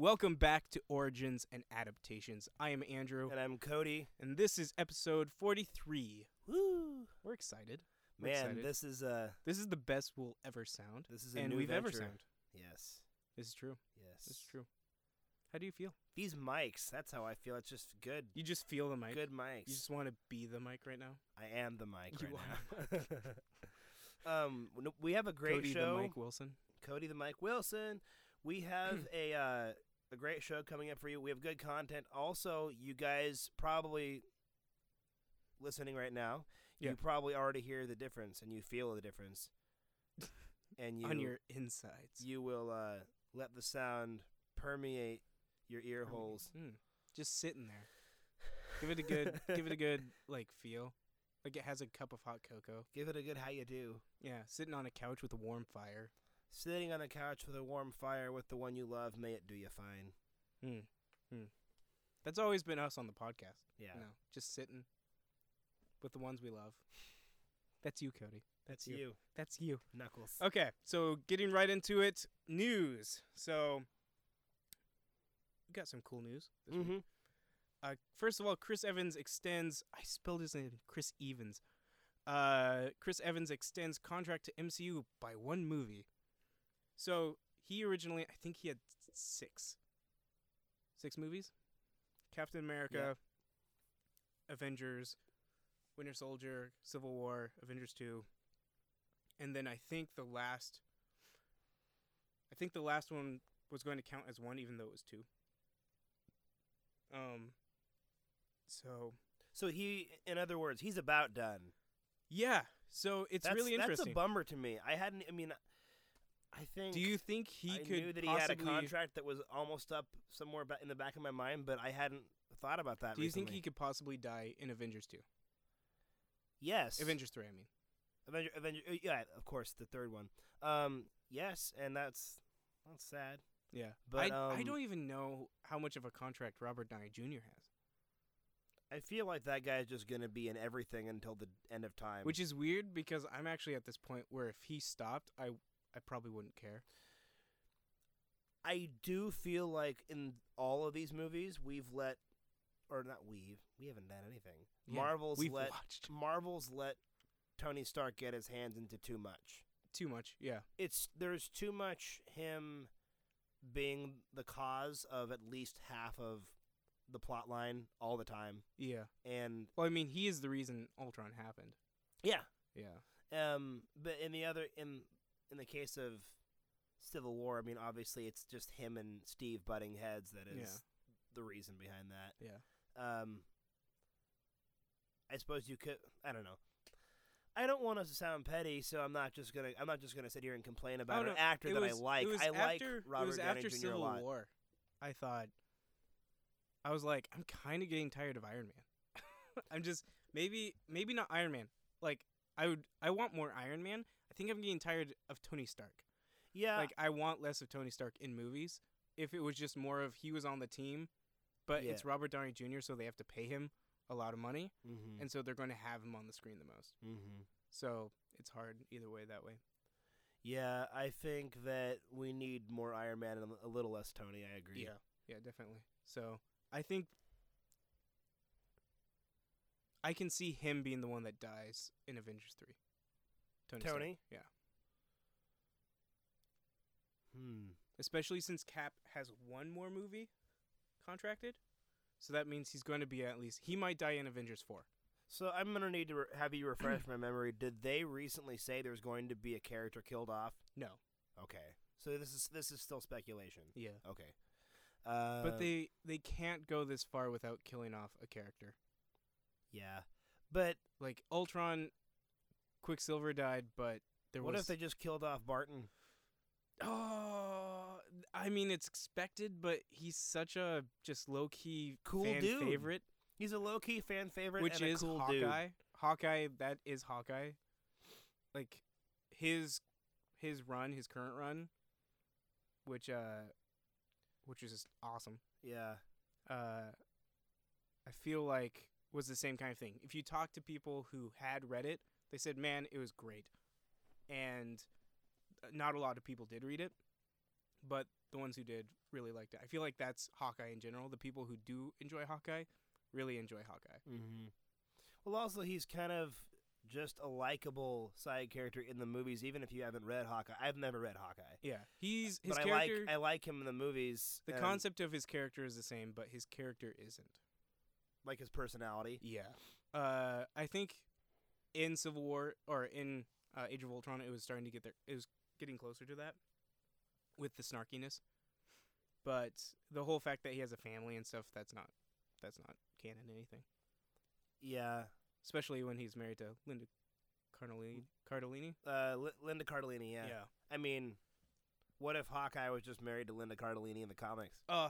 Welcome back to Origins and Adaptations. I am Andrew, And I'm Cody. and this is episode 43. Woo! We're excited. We're Man, excited. this is a This is the best we'll ever sound, this is a and new we've ever venture. sound. Yes. This is true. Yes. This is true. How do you feel? These mics, that's how I feel. It's just good. You just feel the mic. Good mics. You just want to be the mic right now. I am the mic You right now. um, we have a great Cody show. the Mike Wilson. Cody the Mike Wilson. We have a uh, a great show coming up for you. We have good content. Also, you guys probably listening right now. Yeah. You probably already hear the difference and you feel the difference. and you on your insides. you will uh, let the sound permeate your ear holes. Mm. Just sitting there. Give it a good. give it a good like feel. Like it has a cup of hot cocoa. Give it a good how you do. Yeah, sitting on a couch with a warm fire. Sitting on the couch with a warm fire with the one you love, may it do you fine. Hmm. Hmm. That's always been us on the podcast. Yeah. You know, just sitting with the ones we love. That's you, Cody. That's, you. you. That's you. Knuckles. Okay, so getting right into it, news. So we got some cool news. This. Mm-hmm. Uh, first of all, Chris Evans extends. I spelled his name, Chris Evans. Uh, Chris Evans extends contract to MCU by one movie. So he originally, I think he had six, six movies. Captain America, Avengers, Winter Soldier, Civil War, Avengers Two, and then I think the last. I think the last one was going to count as one, even though it was two. Um. So So he, in other words, he's about done. yeah, so it's that's, really interesting. That's a bummer to me. I hadn't. I mean, I think. Do you think he I could knew that he had a possibly- contract that was almost up somewhere ba- in the back of my mind, but I hadn't thought about that. Do you think he could possibly die in Avengers two? Yes. Avengers three, I mean. Avenger. Avenger. uh, Yeah, of course, the third one. Um. Yes, and that's that's sad. Yeah, But, I I um, don't even know how much of a contract Robert Downey Jr. has, I feel like that guy's just gonna be in everything until the end of time. which is weird because I'm actually at this point where if he stopped, I I probably wouldn't care. I do feel like in all of these movies we've let, or not we've, we haven't done anything. Yeah, Marvel's let watched Marvel's let Tony Stark get his hands into too much. too much. Yeah, It's there's too much him being the cause of at least half of the plot line all the time, yeah. and Well, I mean, he is the reason Ultron happened. yeah, Yeah, Um, but in the other in in the case of Civil War, I mean, obviously it's just him and Steve butting heads that is the reason behind that. yeah. Um, I suppose you could. I don't know. I don't want us to sound petty, so I'm not just gonna. I'm not just gonna sit here and complain about Oh, an actor it that I like. was I like after, Robert it was Downey after Jr. Civil a lot. War. I thought I was like, I'm kind of getting tired of Iron Man. I'm just maybe maybe not Iron Man. Like I would I want more Iron Man. I think I'm getting tired of Tony Stark. Yeah, Like I want less of Tony Stark in movies. If it was just more of he was on the team, but Yeah. it's Robert Downey Jr. so they have to pay him a lot of money, mm-hmm. and so they're going to have him on the screen the most. mm-hmm. So it's hard either way that way. yeah. I think that we need more Iron Man and a little less Tony. I agree. Yeah, yeah, definitely. So I think I can see him being the one that dies in Avengers three. Tony. Stark. Yeah. Hmm. Especially since Cap has one more movie contracted, so that means he's going to be at least he might die in Avengers four. So I'm gonna need to re- have you refresh my memory. Did they recently say there's going to be a character killed off? No. Okay, so this is this is still speculation. Yeah. Okay, uh, But they they can't go this far without killing off a character. yeah, but Like Ultron, Quicksilver died, but there what was What if they just killed off Barton? Oh, I mean it's expected, but he's such a just low key Cool fan dude. favorite, He's a low key fan favorite, which is cool Hawkeye. dude. Hawkeye, that is Hawkeye. Like his his run, his current run, which uh, which is just awesome. Yeah, Uh, I feel like was the same kind of thing. If you talk to people who had read it, they said, "Man, it was great," and not a lot of people did read it, but the ones who did really liked it. I feel like that's Hawkeye in general. The people who do enjoy Hawkeye really enjoy Hawkeye. Mm-hmm. Well, also he's kind of just a likable side character in the movies, even if you haven't read Hawkeye. I've never read Hawkeye, Yeah, he's his but I character. like I like him in the movies. the concept of his character is the same, but his character isn't. like his personality. Yeah. Uh, I think in Civil War or in uh, Age of Ultron, it was starting to get there. It was getting closer to that with the snarkiness. But the whole fact that he has a family and stuff, that's not that's not canon anything. Yeah, Especially when he's married to Linda Cardellini. Cardellini. uh, Li- Linda Cardellini. Yeah. Yeah. I mean, what if Hawkeye was just married to Linda Cardellini in the comics? Uh,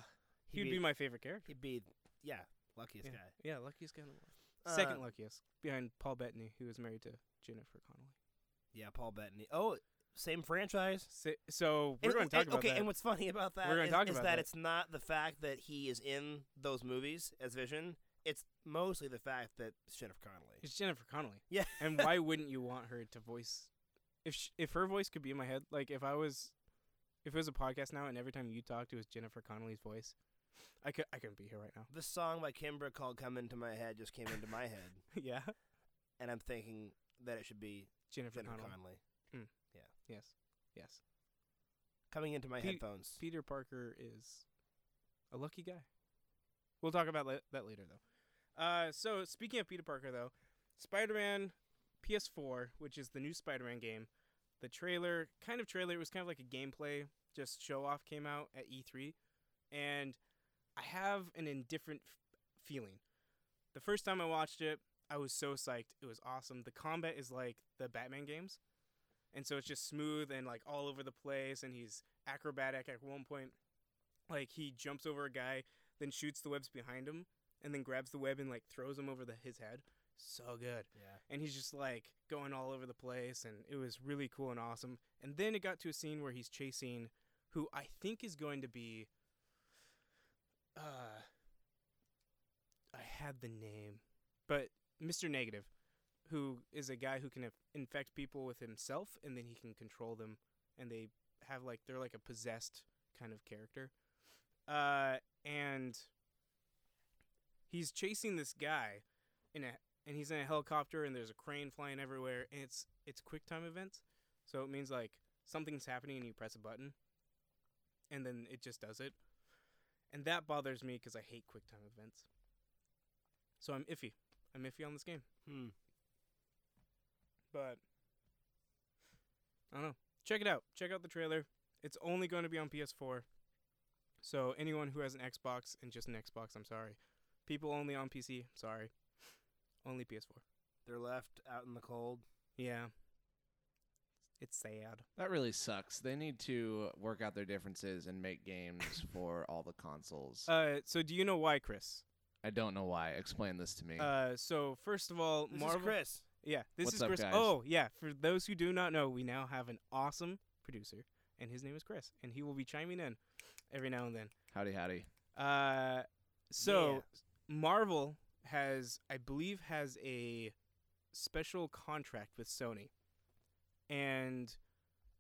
he'd be, my favorite character. He'd be, yeah, luckiest Yeah. guy. Yeah, luckiest guy in the world. Second Uh, luckiest behind Paul Bettany, who was married to Jennifer Connelly. Yeah, Paul Bettany. Oh, same franchise. So, so we're going to talk and- about okay, that. and what's funny about that We're gonna is- talk is about that, that. it's not the fact that he is in those movies as Vision. It's mostly the fact that it's Jennifer Connelly. It's Jennifer Connelly. Yeah. and why wouldn't you want her to voice? If sh- if her voice could be in my head, like if I was, if it was a podcast now, and every time you talked, it was Jennifer Connelly's voice, I could I couldn't be here right now. The song by Kimbra called "Come Into My Head" just came into my head, yeah, and I'm thinking that it should be Jennifer, Jennifer Connelly. Connelly Yes, yes. coming into my Pe- headphones. Peter Parker is a lucky guy. We'll talk about la- that later, though. Uh, so speaking of Peter Parker, though, Spider-Man PS4, which is the new Spider-Man game, the trailer, kind of trailer, it was kind of like a gameplay, just show off came out at E3, and I have an indifferent f- feeling. The first time I watched it, I was so psyched. It was awesome. The combat is like the Batman games. And so it's just smooth and like all over the place and he's acrobatic at one point. Like he jumps over a guy, then shoots the webs behind him, and then grabs the web and like throws him over the his head. So good. Yeah. And he's just like going all over the place and it was really cool and awesome. And then it got to a scene where he's chasing who I think is going to be uh I had the name, but Mr. Negative, who is a guy who can inf- infect people with himself and then he can control them and they have like they're like a possessed kind of character. Uh and he's chasing this guy in a and he's in a helicopter and there's a crane flying everywhere and it's it's quick time events. So it means like something's happening and you press a button and then it just does it. And that bothers me cuz I hate quick time events. So I'm iffy. I'm iffy on this game. Hmm. But I don't know. Check it out. Check out the trailer. It's only going to be on PS4. So anyone who has an Xbox and just an Xbox, I'm sorry. People only on PC, sorry. Only PS4. They're left out in the cold. Yeah. It's sad. That really sucks. They need to work out their differences and make games for all the consoles. Uh so do you know why, Chris? I don't know why. Explain this to me. Uh so first of all, This Marvel is Chris. Yeah, this What's is up, Chris. guys? Oh, yeah. For those who do not know, we now have an awesome producer, and his name is Chris, and he will be chiming in every now and then. howdy, howdy. Uh, so Yeah. Marvel has, I believe, has a special contract with Sony, and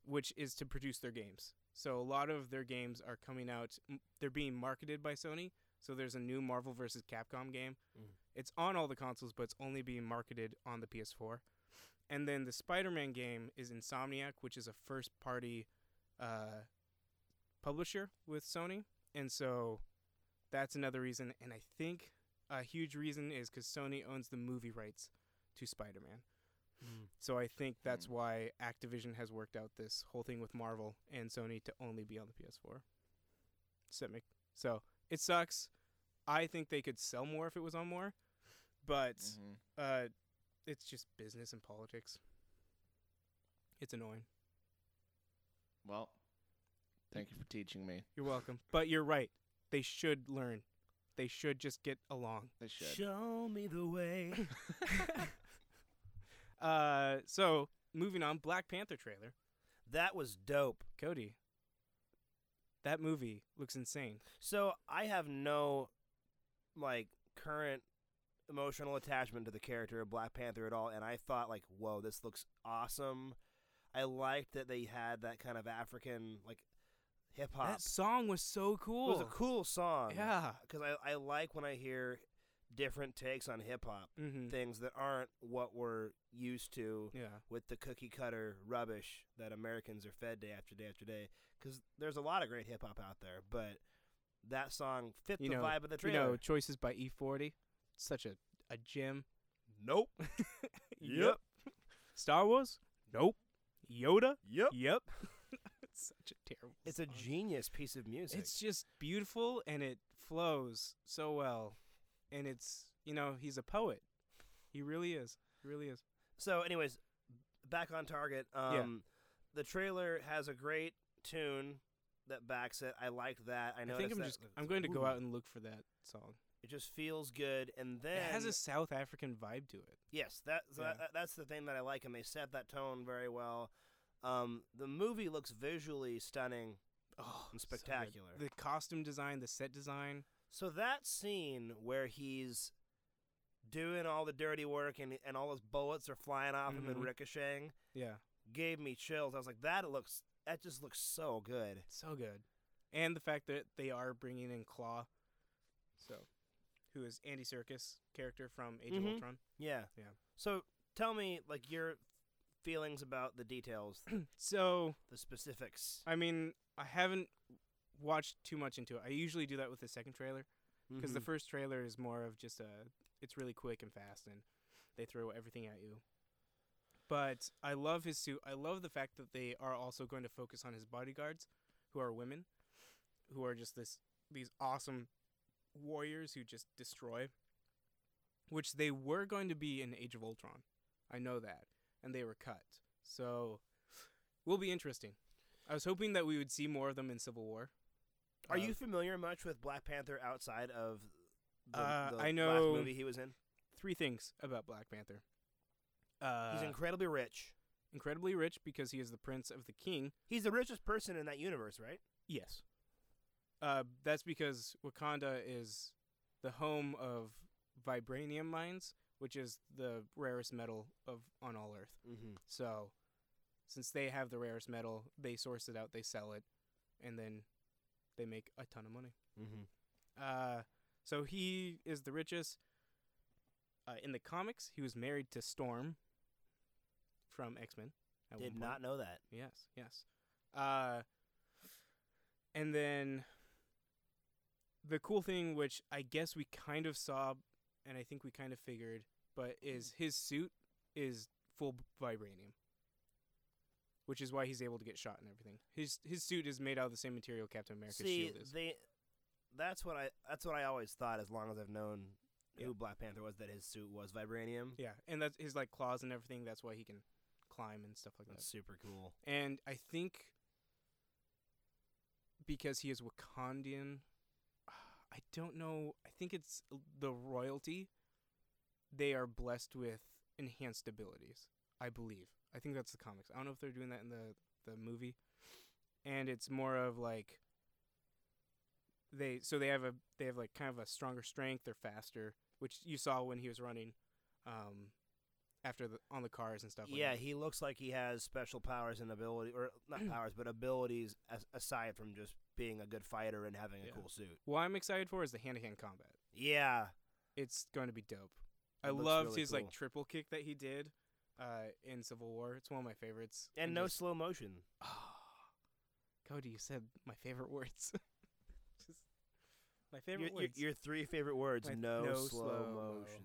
which is to produce their games. So a lot of their games are coming out. They're being marketed by Sony. So there's a new Marvel vs. Capcom game. Mm. It's on all the consoles, but it's only being marketed on the PS4. And then the Spider-Man game is Insomniac, which is a first-party uh, publisher with Sony, and so that's another reason. And I think a huge reason is because Sony owns the movie rights to Spider-Man. So I think that's Hmm. why Activision has worked out this whole thing with Marvel and Sony to only be on the PS4. Does so? It sucks. I think they could sell more if it was on more, but Mhm. uh, it's just business and politics. It's annoying. Well, thank you for teaching me. You're welcome. But you're right. They should learn. They should just get along. They should. Show me the way. uh, so moving on, Black Panther trailer. that was dope. Cody, that movie looks insane. So I have no like current emotional attachment to the character of Black Panther at all, and I thought like, whoa, this looks awesome. I liked that they had that kind of African like hip hop. That song was so cool. It was a cool song. Yeah. because I I like when I hear different takes on hip hop Mm-hmm. things that aren't what we're used to Yeah. with the cookie cutter rubbish that Americans are fed day after day after day. Because there's a lot of great hip hop out there, but that song fit You the know- vibe of the You trailer. know, choices by E40. Such a a gem. nope. Yep. Star Wars? Nope. Yoda? Yep. Yep. it's such a terrible. It's a genius piece of music. It's just beautiful and it flows so well. And it's, you know, he's a poet. He really is. He really is. So, anyways, back on target. Um, the trailer has a great tune that backs it. I like that. I know. I, think I'm just I'm going to go out and look for that song. It just feels good, and then it has a South African vibe to it. yes, that, so Yeah. that that's the thing that I like, and they set that tone very well. Um, the movie looks visually stunning. Oh, And so spectacular. the costume design, the set design. So that scene where he's doing all the dirty work and and all those bullets are flying off him and ricocheting Yeah. gave me chills. I was like, that looks that just looks so good. So good. And the fact that they are bringing in Claw, so who is Andy Serkis character from Age Mhm. of Ultron. Yeah. Yeah. So tell me like your feelings about the details, So the specifics. I mean, I haven't watched too much into it. I usually do that with the second trailer because the Mhm. first trailer is more of just a. It's really quick and fast, and they throw everything at you. But I love his suit. I love the fact that they are also going to focus on his bodyguards, who are women, who are just this these awesome warriors who just destroy. Which they were going to be in Age of Ultron, I know that, and they were cut. So, will be interesting. I was hoping that we would see more of them in Civil War. Are Uh, you familiar much with Black Panther outside of the, Uh, the I know- last movie he was in? three things about Black Panther? Uh, He's incredibly rich. incredibly rich because he is the prince of the king. He's the richest person in that universe, right? Yes. Uh, that's because Wakanda is the home of vibranium mines, which is the rarest metal of on all Earth. Mm-hmm. So, since they have the rarest metal, they source it out, they sell it, and then they make a ton of money. Mm-hmm. Uh, so he is the richest. Uh, in the comics, he was married to Storm from X Men. Did not know that. Yes, yes. Uh, and then the cool thing, which I guess we kind of saw, and I think we kind of figured, but is his suit is full vibranium, which is why he's able to get shot and everything. His his suit is made out of the same material Captain America's See, shield is. they that's what I that's what I always thought as long as I've known Yeah. who Black Panther was that his suit was vibranium. yeah, and that's his like claws and everything. That's why he can climb and stuff like That's that. super cool. And I think because he is Wakandian, I don't know. I think it's the royalty. They are blessed with enhanced abilities. I believe. I think that's the comics. I don't know if they're doing that in the the movie. And it's more of like they so they have a they have like kind of a stronger strength. They're faster, which you saw when he was running, um, after the on the cars and stuff. like yeah, that. he looks like he has special powers and ability, or not powers, but abilities as, aside from just being a good fighter and having a cool suit. What I'm excited for is the hand to hand combat. Yeah, It's going to be dope. I It looks loved really his cool. like triple kick that he did uh, in Civil War. It's one of my favorites. and no just- slow motion. Cody, you said my favorite words. just my Your, favorite your, words. your three favorite words: no, no slow, slow-mo. motion.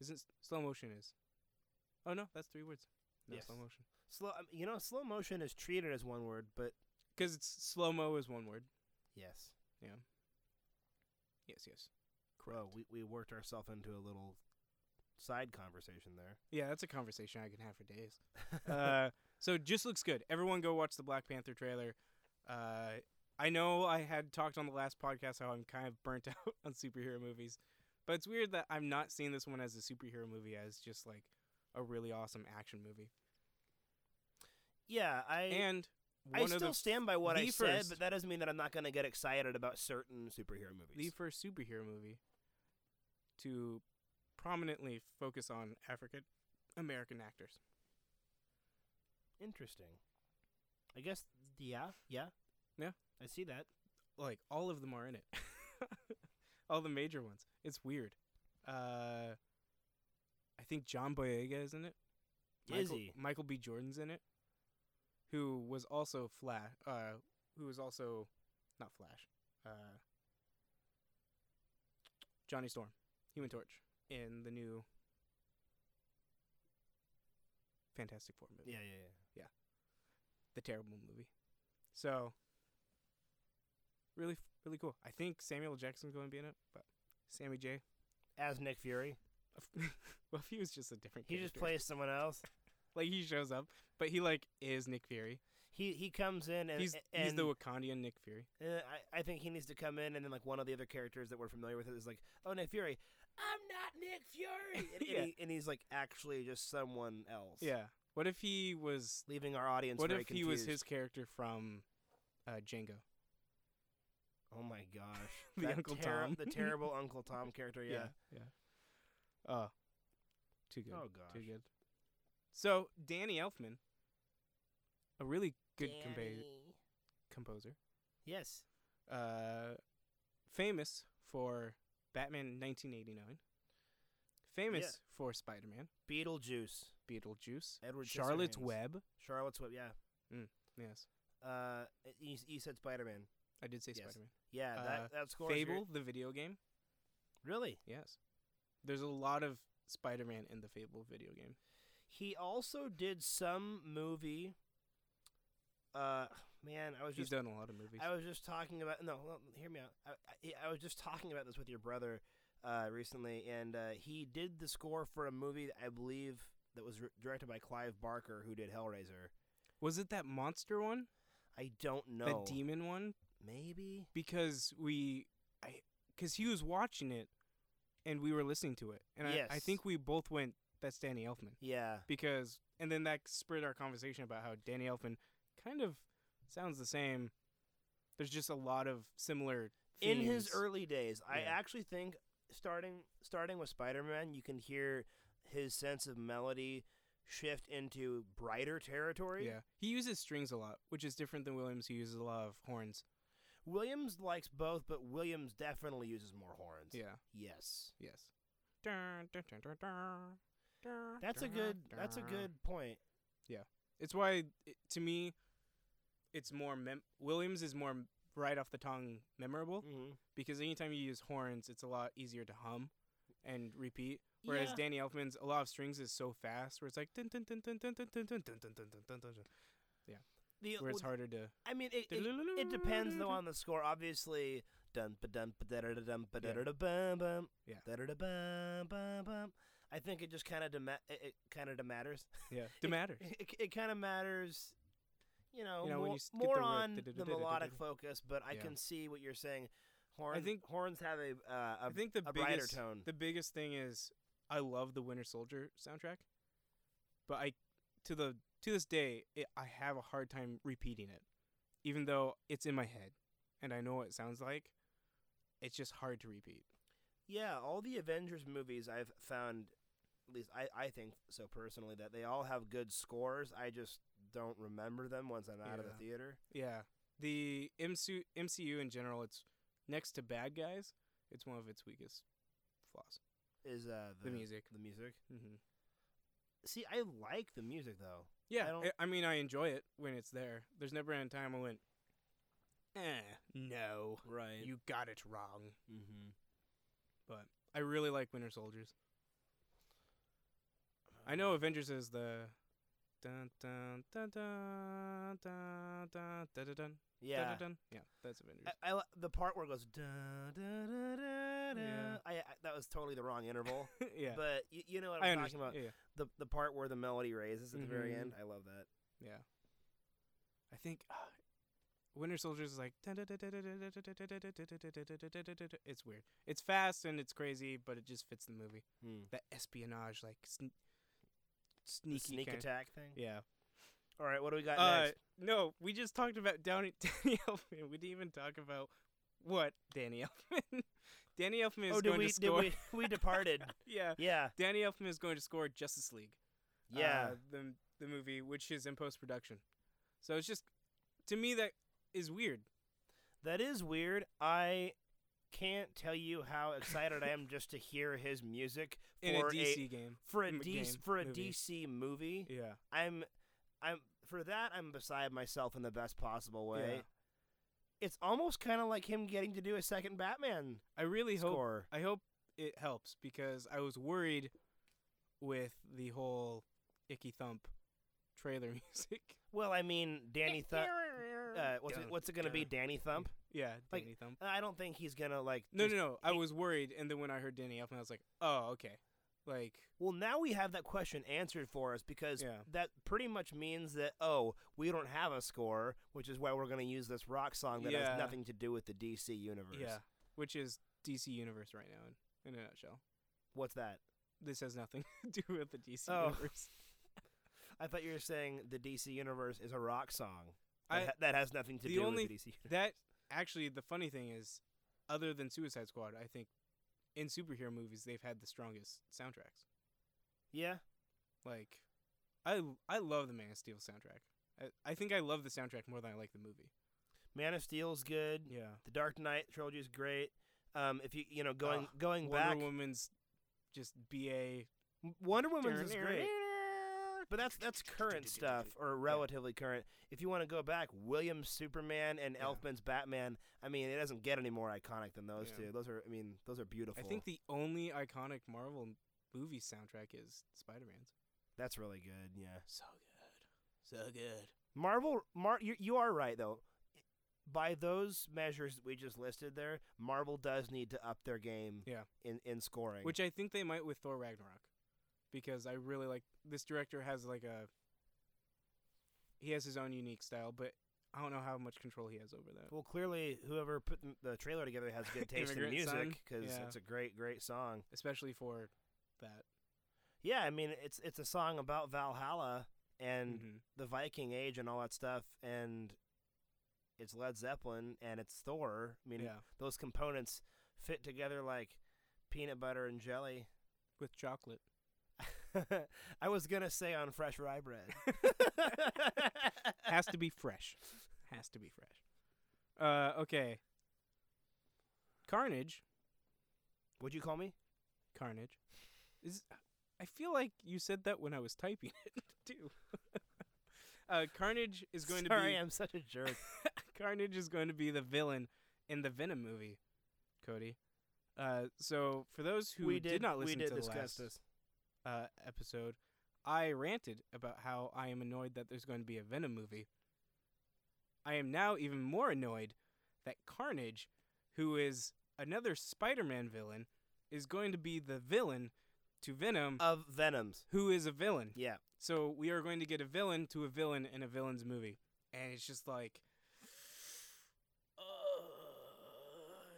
Isn't s- slow motion is? Oh no, that's three words. No Yes. slow motion. Slow, um, you know, slow motion is treated as one word, but Because it's slow mo is one word. yes, Yeah. Yes, yes. Crow. We we worked ourselves into a little side conversation there. Yeah, that's a conversation I can have for days. uh, so it just looks good. Everyone go watch the Black Panther trailer. Uh, I know I had talked on the last podcast how I'm kind of burnt out on superhero movies, but it's weird that I'm not seeing this one as a superhero movie as just like a really awesome action movie. yeah, I And I still stand by what I the said, but that doesn't mean that I'm not going to get excited about certain superhero movies. the first superhero movie to prominently focus on African American actors. Interesting. I guess. Yeah. Yeah. Yeah. I see that. Like all of them are in it. all the major ones. It's weird. Uh, I think John Boyega is in it. Is Michael, he? Michael B. Jordan's in it, who was also Flash. Uh, who was also not Flash. Uh, Johnny Storm, Human Torch, in the new Fantastic Four movie, Yeah. Yeah. Yeah. the terrible movie. So, really, really cool. I think Samuel. Jackson's going to be in it, but Sammy J. As Nick Fury, well, if he was just a different. he just plays someone else. like he shows up, but he like is Nick Fury. He he comes in and he's and he's the Wakandian Nick Fury. Uh, I, I think he needs to come in, and then like one of the other characters that we're familiar with is like, "Oh, Nick Fury, I'm not Nick Fury," and, Yeah. and, he, and he's like actually just someone else. Yeah. What if he was? leaving our audience. What if he was his character from uh, Django? Oh my gosh, The That Uncle terri- Tom. the terrible Uncle Tom character. Yeah. Yeah. Oh, too good. Oh gosh, Too good. So Danny Elfman, a really good compa- composer, Yes. uh, famous for Batman 1989, famous for Spider-Man, Beetlejuice. Beetlejuice, Edward Charlotte's Web. Charlotte's Web. Yeah. Yes, Uh, you, you said Spider Man. I did say Yes. Spider-Man. Yeah. Uh, that that score. Fable, the video game. Really. Yes. There's a lot of Spider-Man in the Fable video game. He also did some movie. Uh, man, I was just He's done a lot of movies. I was just talking about no, well, hear me out. I, I, I was just talking about this with your brother uh, recently, and uh, he did the score for a movie I believe that was re- directed by Clive Barker, who did Hellraiser. Was it that monster one? I don't know. The demon one? Maybe. Because we, I, because he was watching it, and we were listening to it, and I, I think we both went, "That's Danny Elfman," Yeah. because, and then that spurred our conversation about how Danny Elfman kind of sounds the same. There's just a lot of similar. In his early days, I actually think starting starting with Spider-Man, you can hear his sense of melody shift into brighter territory. yeah, he uses strings a lot, which is different than Williams. Who uses a lot of horns. Williams likes both, but Williams definitely uses more horns. Yeah. Yes. Yes. Dun, dun, dun, That's a good that's a good point. Yeah. It's why it, to me, it's more mem- Williams is more right off the tongue memorable Mm-hmm. because anytime you use horns, it's a lot easier to hum and repeat. Whereas Yeah. Danny Elfman's a lot of strings is so fast where it's like dun dun dun dun dun dun dun dun dun dun dun dun dun dun The, where it's harder to. I mean, it, it, it depends though on the score. Obviously, dun ba dun ba da da dum ba da da bum bum. Yeah. Da da bum bum bum. I think it just kind of dema- it, it kind of matters. Yeah, it matters. It, it kind of matters. You know, You know, more, you more the on the da-da-da-da-da-da-da. melodic focus, but I Yeah. can see what you're saying. Horns, I think- horns have a uh, a, I think the biggest tone. the biggest thing is I love the Winter Soldier soundtrack, but I to the to this day it, I have a hard time repeating it, even though it's in my head and I know what it sounds like. It's just hard to repeat. Yeah, all the Avengers movies I've found, at least I, I think so personally, that they all have good scores. I just don't remember them once I'm out of the theater. Yeah, the MCU MCU in general, it's next to Bad Guys, it's one of its weakest flaws. Is uh The, music. The music. hmm See, I like the music though. Yeah, don't- I, I mean I enjoy it when it's there. There's never been a time I went, eh, no, Right. you got it wrong. mm-hmm. but I really like Winter Soldiers. I know Avengers is the Dun dun dun dun dun dun dun dun. Yeah, dun, dun, dun. yeah, that's Avengers. I, I the part where it goes dun, dun, dun, dun, yeah. I, I that was totally the wrong interval. yeah, but you, you know what I'm I talking about. Yeah. The the part where the melody raises at mm-hmm. the very end. I love that. Yeah, I think uh, Winter Soldiers is like it's weird. It's fast and it's crazy, but it just fits the movie. Hmm. That espionage, like sn- the sneaky sneak kind- attack thing. Yeah. All right, what do we got Uh, next? no, we just talked about Downey, Danny Elfman. We didn't even talk about what Danny Elfman. Danny Elfman is Oh, did going we to did score. we we departed? yeah, yeah. Danny Elfman is going to score Justice League. Yeah. uh, the the movie, which is in post production. So it's just to me that is weird. That is weird. I can't tell you how excited I am just to hear his music In a for DC game. for a m- game, for a movie. DC movie. Yeah. I'm I'm for that I'm beside myself in the best possible way. Yeah. It's almost kind of like him getting to do a second Batman I really hope. I hope it helps because I was worried with the whole Icky Thump trailer music. Well, I mean, Danny Thump. Uh, what's it, what's it gonna be? Danny Thump? Yeah, Like, Danny Thump. I don't think he's gonna like. No, just- no, no. I was worried, and then when I heard Danny Elfman, I was like, "Oh, okay." Like, Well, now we have that question answered for us because Yeah. that pretty much means that oh, we don't have a score, which is why we're gonna use this rock song that Yeah. has nothing to do with the DC universe. yeah, which is DC Universe right now, in, in a nutshell. What's that? This has nothing to do with the DC Oh. Universe. I thought you were saying the DC universe is a rock song. That, I ha- that has nothing to do only- with the DC. universe. that actually the funny thing is, other than Suicide Squad, I think in superhero movies they've had the strongest soundtracks. Yeah. Like, I I love the Man of Steel soundtrack. I, I think I love the soundtrack more than I like the movie. Man of Steel's good. Yeah. The Dark Knight trilogy is great. Um, if you you know going Ugh, going Wonder back, Wonder Woman's just BA. Wonder Woman's is great. But that's that's current stuff or relatively current. If you want to go back, Williams Superman and Yeah. Elfman's Batman. I mean, it doesn't get any more iconic than those Yeah. two. Those are I mean, those are beautiful. I think the only iconic Marvel movie soundtrack is Spider Man's. that's really good. Yeah. So good. So good. Marvel Mar you you are right though. By those measures we just listed there, Marvel does need to up their game Yeah. in in scoring. Which I think they might with Thor Ragnarok. Because I really like this director has like a he has his own unique style, but I don't know how much control he has over that. well, clearly whoever put the- trailer together has good taste in music because Yeah. it's a great great song. Especially for that. Yeah, I mean it's it's a song about Valhalla and Mhm. the Viking Age and all that stuff, and it's Led Zeppelin and it's Thor. I mean, Yeah. those components fit together like peanut butter and jelly. With chocolate. I was gonna say on fresh rye bread. Has to be fresh. Has to be fresh. Uh okay. Carnage. What'd you call me? Carnage. Is I feel like you said that when I was typing it too. uh Carnage is going Sorry, to be I'm such a jerk. Carnage is going to be the villain in the Venom movie, Cody. Uh, so for those who we did, did not listen we did to the discuss last this. Uh, episode, I ranted about how I am annoyed that there's going to be a Venom movie. I am now even more annoyed that Carnage, who is another Spider-Man villain, is going to be the villain to Venom, Of Venoms. who is a villain. Yeah. So we are going to get a villain to a villain in a villain's movie, and it's just like.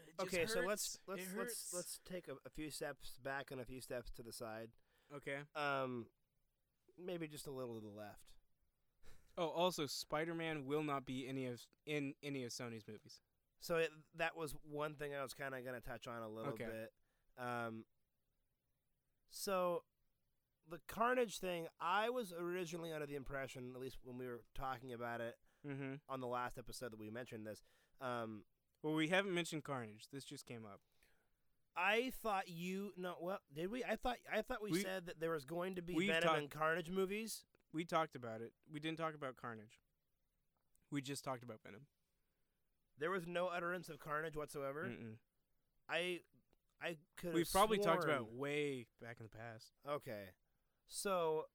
it just Okay, so let's hurts. let's let's let's take a, a few steps back and a few steps to the side. Okay. Um, maybe just a little to the left. Oh, also, Spider-Man will not be any of in any of Sony's movies. So it, that was one thing I was kind of going to touch on a little Okay. bit. Um, so the Carnage thing, I was originally under the impression, at least when we were talking about it Mm-hmm. on the last episode that we mentioned this, um, Well, we haven't mentioned Carnage. This just came up. I thought you no well did we I thought I thought we, We- said that there was going to be Venom talked- and Carnage movies. We talked about it. We didn't talk about Carnage. We just talked about Venom. There was no utterance of Carnage whatsoever. Mm-mm. I I could We've probably talked sworn- about way back in the past. Okay. So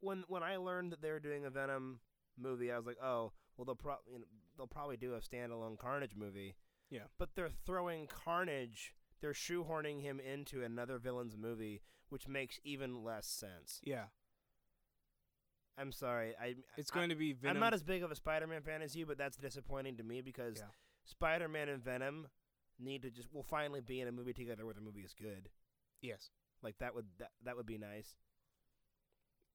when when I learned that they were doing a Venom movie, I was like, "Oh, well they'll pro- you know, they'll probably do a standalone Carnage movie." Yeah. But they're throwing Carnage, they're shoehorning him into another villain's movie, which makes even less sense. Yeah, I'm sorry. I it's I- going to be Venom. I'm not as big of a Spider-Man fan as you, but that's disappointing to me because Yeah. Spider-Man and Venom need to just will finally be in a movie together where the movie is good. yes. Like that would that, that would be nice.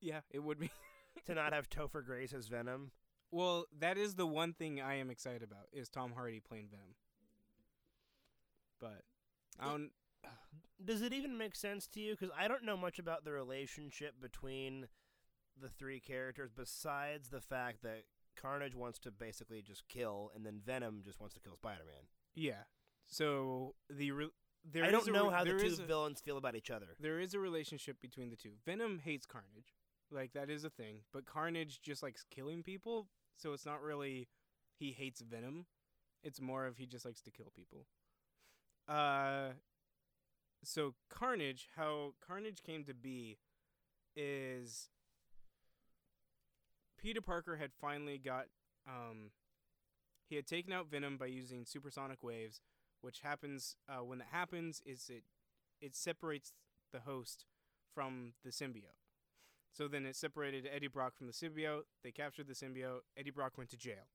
Yeah, it would be. to not have Topher Grace as Venom. well, that is the one thing I am excited about is Tom Hardy playing Venom. But I don't. Does it even make sense to you? Because I don't know much about the relationship between the three characters besides the fact that Carnage wants to basically just kill, and then Venom just wants to kill Spider-Man. Yeah. So the re- there I is don't know re- how the two a- villains feel about each other. there is a relationship between the two. Venom hates Carnage. Like that is a thing, but Carnage just likes killing people, so it's not really he hates Venom. It's more of he just likes to kill people. Uh so Carnage, how Carnage came to be is Peter Parker had finally got um he had taken out Venom by using supersonic waves, which happens uh, when that happens is it it separates the host from the symbiote. So then it separated Eddie Brock from the symbiote. They captured the symbiote. Eddie Brock went to jail.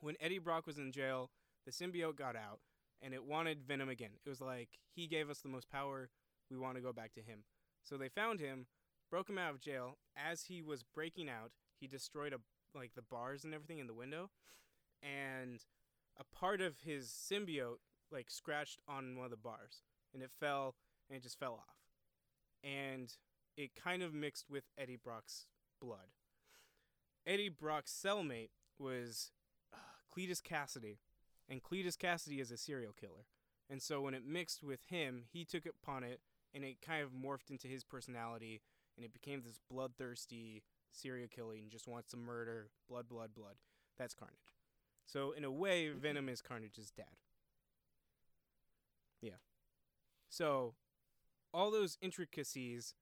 When Eddie Brock was in jail, the symbiote got out and it wanted Venom again. It was like, he gave us the most power. We want to go back to him. So they found him, broke him out of jail. As he was breaking out, he destroyed a, like the bars and everything in the window. And a part of his symbiote like scratched on one of the bars and it fell and it just fell off. And it kind of mixed with Eddie Brock's blood. Eddie Brock's cellmate was uh, Cletus Kasady, and Cletus Kasady is a serial killer. And so when it mixed with him, he took it upon it, and it kind of morphed into his personality, and it became this bloodthirsty serial killing, just wants to murder, blood, blood, blood. That's Carnage. So in a way, mm-hmm. Venom is Carnage's dad. Yeah. So all those intricacies,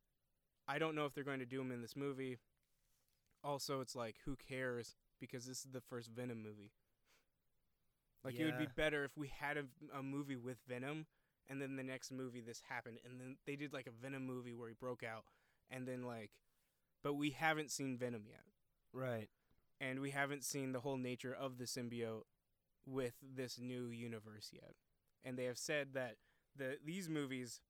I don't know if they're going to do them in this movie. Also, it's like who cares because this is the first Venom movie. Like it would be better if we had a, a movie with Venom, and then the next movie this happened, and then they did like a Venom movie where he broke out, and then like, but we haven't seen Venom yet, Right. and we haven't seen the whole nature of the symbiote with this new universe yet, and they have said that the these movies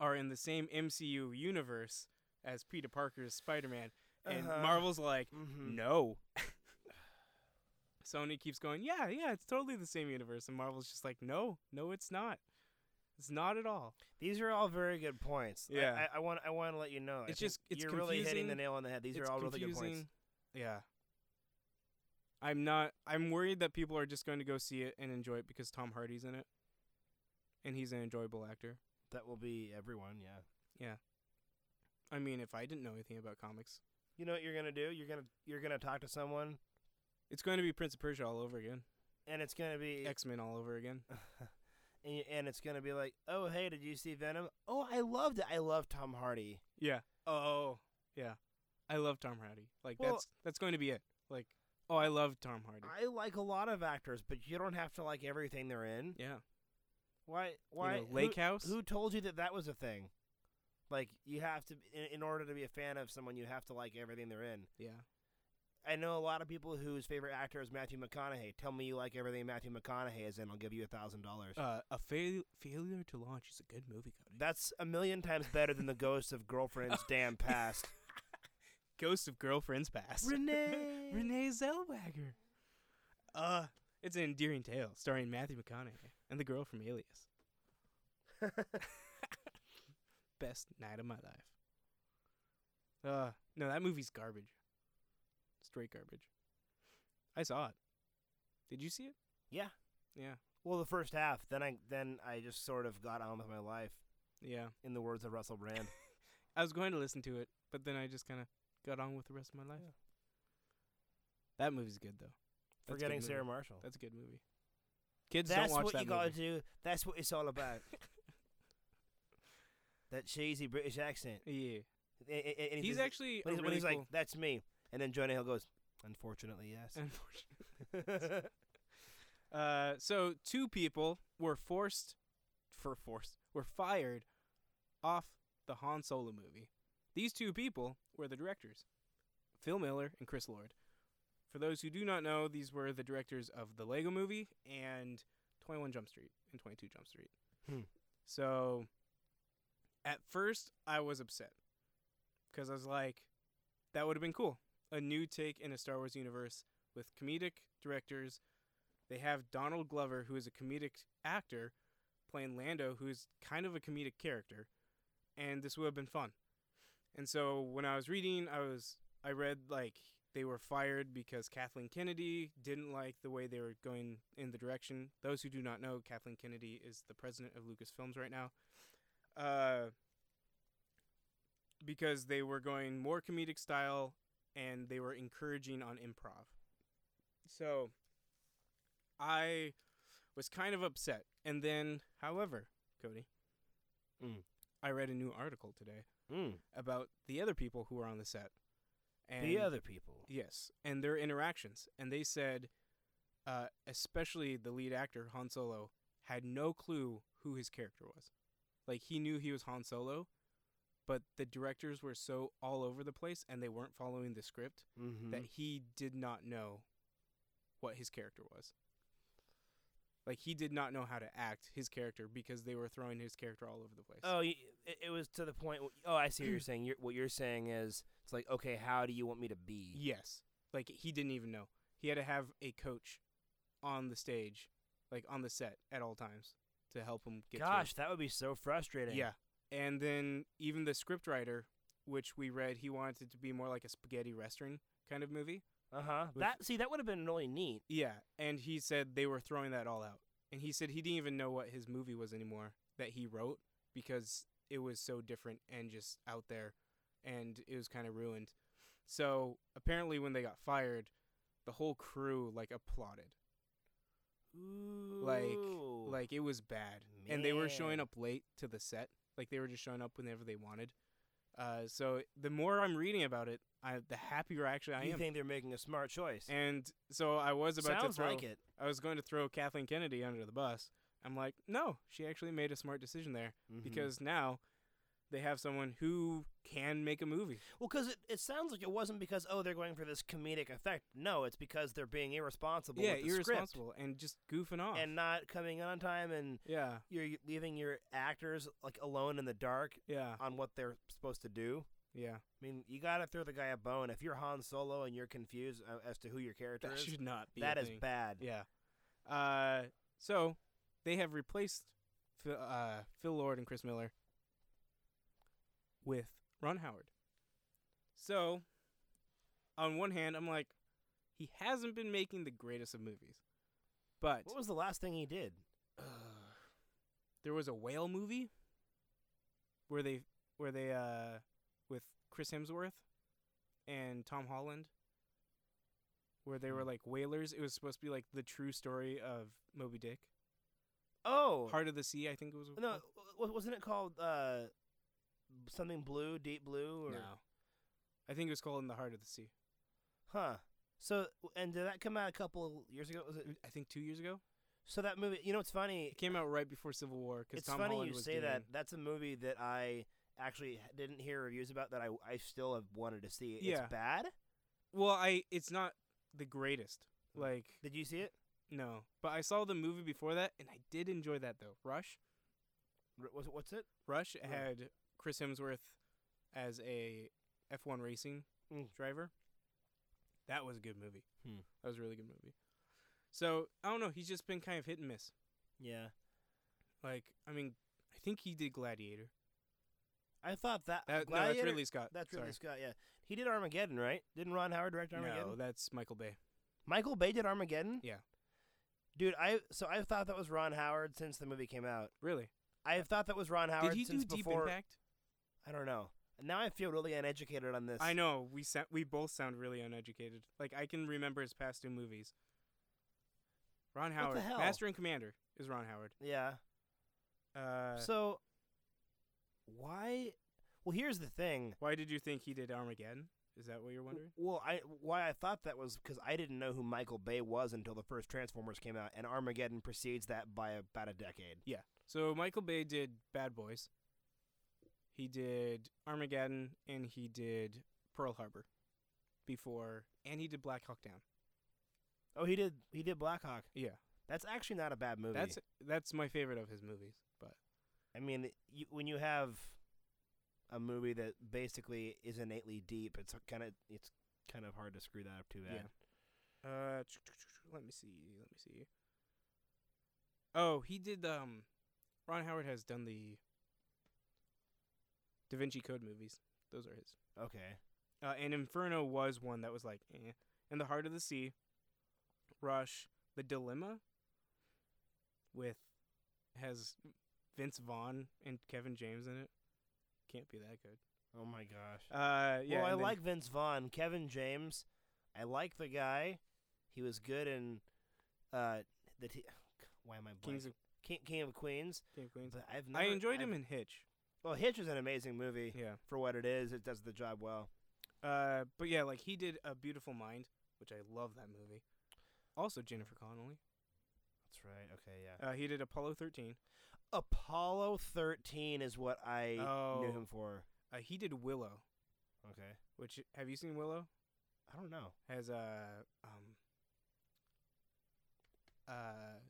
are in the same MCU universe as Peter Parker's Spider-Man, and Uh-huh. Marvel's like, Mm-hmm. no. Sony keeps going, yeah, yeah, it's totally the same universe, and Marvel's just like, no, no, it's not. It's not at all. These are all very good points. Yeah. I, I want I want to let you know. It's just- it's you're really hitting the nail on the head. These it's are all really good points. Yeah. I'm not. I'm worried that people are just going to go see it and enjoy it because Tom Hardy's in it, and he's an enjoyable actor. That will be everyone. Yeah. Yeah. I mean, if I didn't know anything about comics, You know what you're gonna do? You're gonna you're gonna talk to someone, it's going to be Prince of Persia all over again, and it's gonna be X Men all over again. and, and it's gonna be like, oh hey, did you see Venom? Oh, I loved it. I love Tom Hardy. Yeah. Oh, yeah. I love Tom Hardy. Like Well- that's that's going to be it. Like, oh, I love Tom Hardy. I like a lot of actors, but you don't have to like everything they're in. yeah. Why? Why? you know, Lake who, House. Who told you that that was a thing? Like you have to, in, in order to be a fan of someone, you have to like everything they're in. Yeah. I know a lot of people whose favorite actor is Matthew McConaughey. Tell me you like everything Matthew McConaughey is in, I'll give you a thousand dollars. Uh, a fail- failure to launch is a good movie, Cody. That's a million times better than the ghosts of girlfriends damn past. Ghost of Girlfriend's Past. Renee. Renee Zellweger. Uh, it's an endearing tale starring Matthew McConaughey and the girl from Alias. Best night of my life. Uh, no, that movie's garbage. Straight garbage. I saw it. Did you see it? Yeah. Yeah. Well, the first half. Then I then I just sort of got on with my life. Yeah. In the words of Russell Brand. I was going to listen to it, but then I just kind of got on with the rest of my life. That movie's good though. That's good Forgetting movie. Sarah Marshall. That's a good movie. Kids That's don't watch what that you gotta do. That's what it's all about. that cheesy British accent. Yeah. A- a- a- and he He's actually when he's, when really he's like, "That's me," and then Jonah Hill goes, "Unfortunately, yes." Unfortunately. Uh, so two people were forced, for forced, were fired off the Han Solo movie. These two people were the directors, Phil Miller and Chris Lord. For those who do not know, these were the directors of the Lego Movie and 21 Jump Street and 22 Jump Street. Hmm. So, at first, I was upset because I was like, that would have been cool. A new take in a Star Wars universe with comedic directors. They have Donald Glover, who is a comedic actor, playing Lando, who's kind of a comedic character, and this would have been fun. And so when I was reading, I was I read like they were fired because Kathleen Kennedy didn't like the way they were going in the direction. Those who do not know, Kathleen Kennedy is the president of Lucasfilms right now. Uh, because they were going more comedic style and they were encouraging on improv. So I was kind of upset. And then, however, Cody, Mm. I read a new article today Mm. about the other people who were on the set. And The other people. Yes, and their interactions. And they said, uh, especially the lead actor, Han Solo, had no clue who his character was. Like, he knew he was Han Solo, but the directors were so all over the place and they weren't following the script Mm-hmm. that he did not know what his character was. Like, he did not know how to act his character because they were throwing his character all over the place. Oh, it, it was to the point. Oh, I see what you're saying. You're, what you're saying is, it's like, okay, how do you want me to be? Yes. Like he didn't even know. He had to have a coach on the stage, like on the set at all times to help him get through. Gosh, that would be so frustrating. Yeah. And then even the scriptwriter, which we read, he wanted it to be more like a spaghetti western kind of movie. Uh huh. That see, that would have been really neat. Yeah, and he said they were throwing that all out. And he said he didn't even know what his movie was anymore that he wrote because it was so different and just out there and it was kind of ruined. So, apparently when they got fired, the whole crew like applauded. Ooh. Like like it was bad. And they were showing up late to the set. Like they were just showing up whenever they wanted. Uh, so the more I'm reading about it, I, the happier actually I you am. You think they're making a smart choice? And so I was about Sounds to throw like it. I was going to throw Kathleen Kennedy under the bus. I'm like, no, she actually made a smart decision there Mhm. because now they have someone who can make a movie. well, because it, it sounds like it wasn't because oh they're going for this comedic effect. No, it's because they're being irresponsible. yeah, with the script irresponsible and just goofing off. and not coming on time, and yeah, you're leaving your actors like alone in the dark yeah, on what they're supposed to do. yeah. I mean, you gotta throw the guy a bone. If you're Han Solo and you're confused uh, as to who your character That is, should not be. that is thing. bad. Yeah. Uh, so they have replaced Phil, uh, Phil Lord and Chris Miller with Ron Howard. So, on one hand, I'm like, he hasn't been making the greatest of movies, but What was the last thing he did? uh, there was a whale movie where they where they uh with Chris Hemsworth and Tom Holland where they were Hmm. like whalers. It was supposed to be like the true story of Moby Dick. Oh, Heart of the Sea, I think it was. no, wasn't it called uh, something blue, deep blue, or no. I think it was called In the Heart of the Sea. huh? So, and did that come out a couple years ago? Was it? I think two years ago. So that movie, you know, it's funny. It came out right before Civil War because It's Tom funny Holland you say doing, that. That's a movie that I actually didn't hear reviews about that I I still have wanted to see. Yeah. It's bad. Well, I it's not the greatest. Mm. Like Did you see it? no, but I saw the movie before that, and I did enjoy that though. Rush. R- Was it what's it? Rush had Chris Hemsworth as a F1 racing Mm. driver. That was a good movie. Hmm. That was a really good movie. So I don't know. He's just been kind of hit and miss. Yeah. Like I mean, I think he did Gladiator. I thought that, That, no, that's Gladiator- Ridley Scott. That's Sorry. Scott. Yeah, he did Armageddon, right? Didn't Ron Howard direct Armageddon? No, that's Michael Bay. Michael Bay did Armageddon. Yeah. Dude, I so I thought that was Ron Howard since the movie came out. Really? I thought that was Ron Howard did he since do Deep before. Impact? I don't know. Now I feel really uneducated on this. I know we sa- we both sound really uneducated. Like I can remember his past two movies. Ron the Howard, hell? Master and Commander, is Ron Howard. Yeah. Uh, so why? Well, here's the thing. why did you think he did Armageddon? Is that what you're wondering? Well, I why I thought that was because I didn't know who Michael Bay was until the first Transformers came out, and Armageddon precedes that by about a decade. Yeah. So Michael Bay did Bad Boys. He did Armageddon and he did Pearl Harbor before and he did Black Hawk Down. Oh, he did. He did Black Hawk. Yeah. That's actually not a bad movie. That's that's my favorite of his movies, but I mean, you, when you have a movie that basically is innately deep, it's kind of it's kind of hard to screw that up too bad. Yeah. uh let me see. Let me see. Oh, he did um Ron Howard has done the Da Vinci Code movies. Those are his. Okay. Uh, and Inferno was one that was like, eh. In the Heart of the Sea, Rush, The Dilemma, with has Vince Vaughn and Kevin James in it. Can't be that good. Oh my gosh. Uh, yeah. well, I then- like Vince Vaughn. Kevin James, I like the guy. He was good in uh the t- why am I Kings blanking? of King, King of Queens. King of Queens. But I've I enjoyed him I've- in Hitch. Well, Hitch is an amazing movie Yeah. for what it is. It does the job well. Uh, but yeah, like he did A Beautiful Mind, which I love that movie. Also Jennifer Connelly. That's right. Okay, yeah. Uh, he did Apollo 13. Apollo 13 is what I knew Oh. him for. Uh, he did Willow, Okay. which have you seen Willow? I don't know. Has uh um uh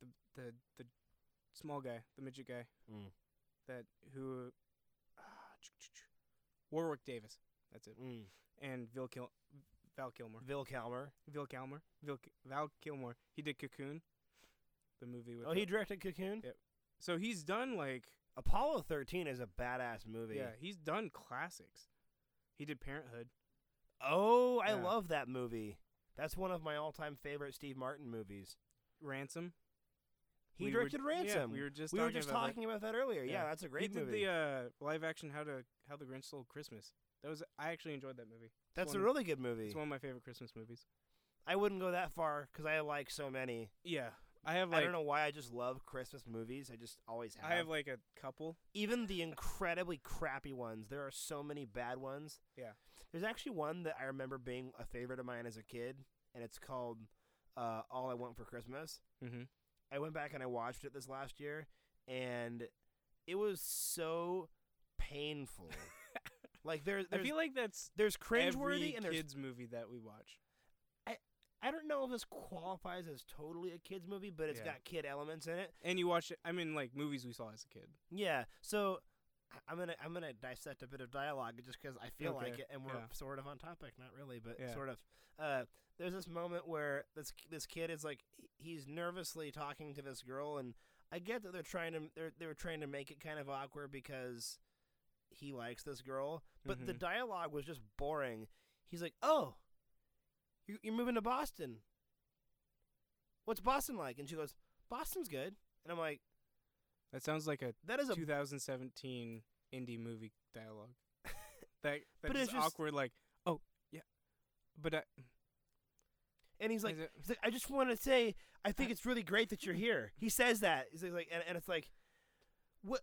the the small guy, the midget guy Mm. that who ah, Warwick Davis. That's it. Mm. And Val Kil- Val Kilmer. Vil Calmer. Val Kilmer. Val, Ki- Val Kilmer. He did Cocoon, the movie with. Oh, the- he directed Cocoon? Yeah. so he's done like Apollo 13 is a badass movie. yeah, he's done classics. He did Parenthood. Oh, I Yeah. love that movie. That's one of my all-time favorite Steve Martin movies. Ransom. He We were- directed Ransom. Yeah, we were just We were talking just about that. talking about that earlier. Yeah, Yeah. that's a great he did movie. the uh, live action How to How the Grinch Stole Christmas. That was I actually enjoyed that movie. that's one a of- really good movie. It's one of my favorite Christmas movies. I wouldn't go that far because I like so many. Yeah, I have I don't know why I just love Christmas movies. I just always have. I have like a couple. Even the incredibly crappy ones. There are so many bad ones. Yeah. There's actually one that I remember being a favorite of mine as a kid, and it's called uh, "All I Want for Christmas." Mm-hmm. I went back and I watched it this last year, and it was so painful. like there, I feel like that's there's cringeworthy every and there's kids movie that we watch. I I don't know if this qualifies as totally a kids movie, but it's Yeah. got kid elements in it. And you watch it. I mean, like movies we saw as a kid. Yeah, so I'm gonna I'm gonna dissect a bit of dialogue just because I feel like it, and we're yeah. sort of on topic, not really, but Yeah. sort of. Uh, there's this moment where this this kid is like he's nervously talking to this girl, and I get that they're trying to they're they're trying to make it kind of awkward because he likes this girl, but the Mhm. dialogue was just boring. He's like, "Oh, you you're moving to Boston. What's Boston like?" And she goes, "Boston's good." And I'm like, That sounds like a "That is a 2017 indie movie dialogue. that it's just- awkward. Like, oh yeah, but I, And he's like, it- he's like, I just want to say, I think it's really great that you're here. He says that. He's like, and, and it's like, what?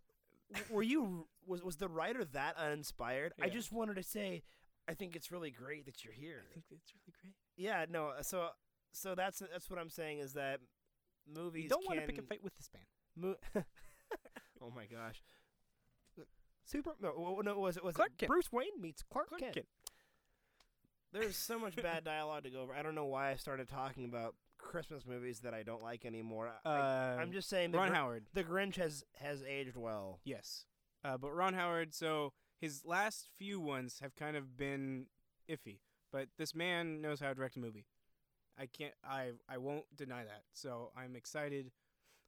Were you was was the writer that uninspired? I just wanted to say, I think it's really great that you're here. I think it's really great. Yeah, no. Uh, so so that's that's what I'm saying is that movies You don't want to pick a fight with this man. Mo- oh my gosh. Super no, no was it was Clark it Kent. Bruce Wayne meets Clark, Clark Kent. Kent. There's so much bad dialogue to go over. I don't know why I started talking about Christmas movies that I don't like anymore. I, Uh, I'm just saying the, Ron Gr- Howard. the Grinch has has aged well. Yes. Uh, but Ron Howard, so his last few ones have kind of been iffy. But this man knows how to direct a movie. I can't I I won't deny that. So I'm excited.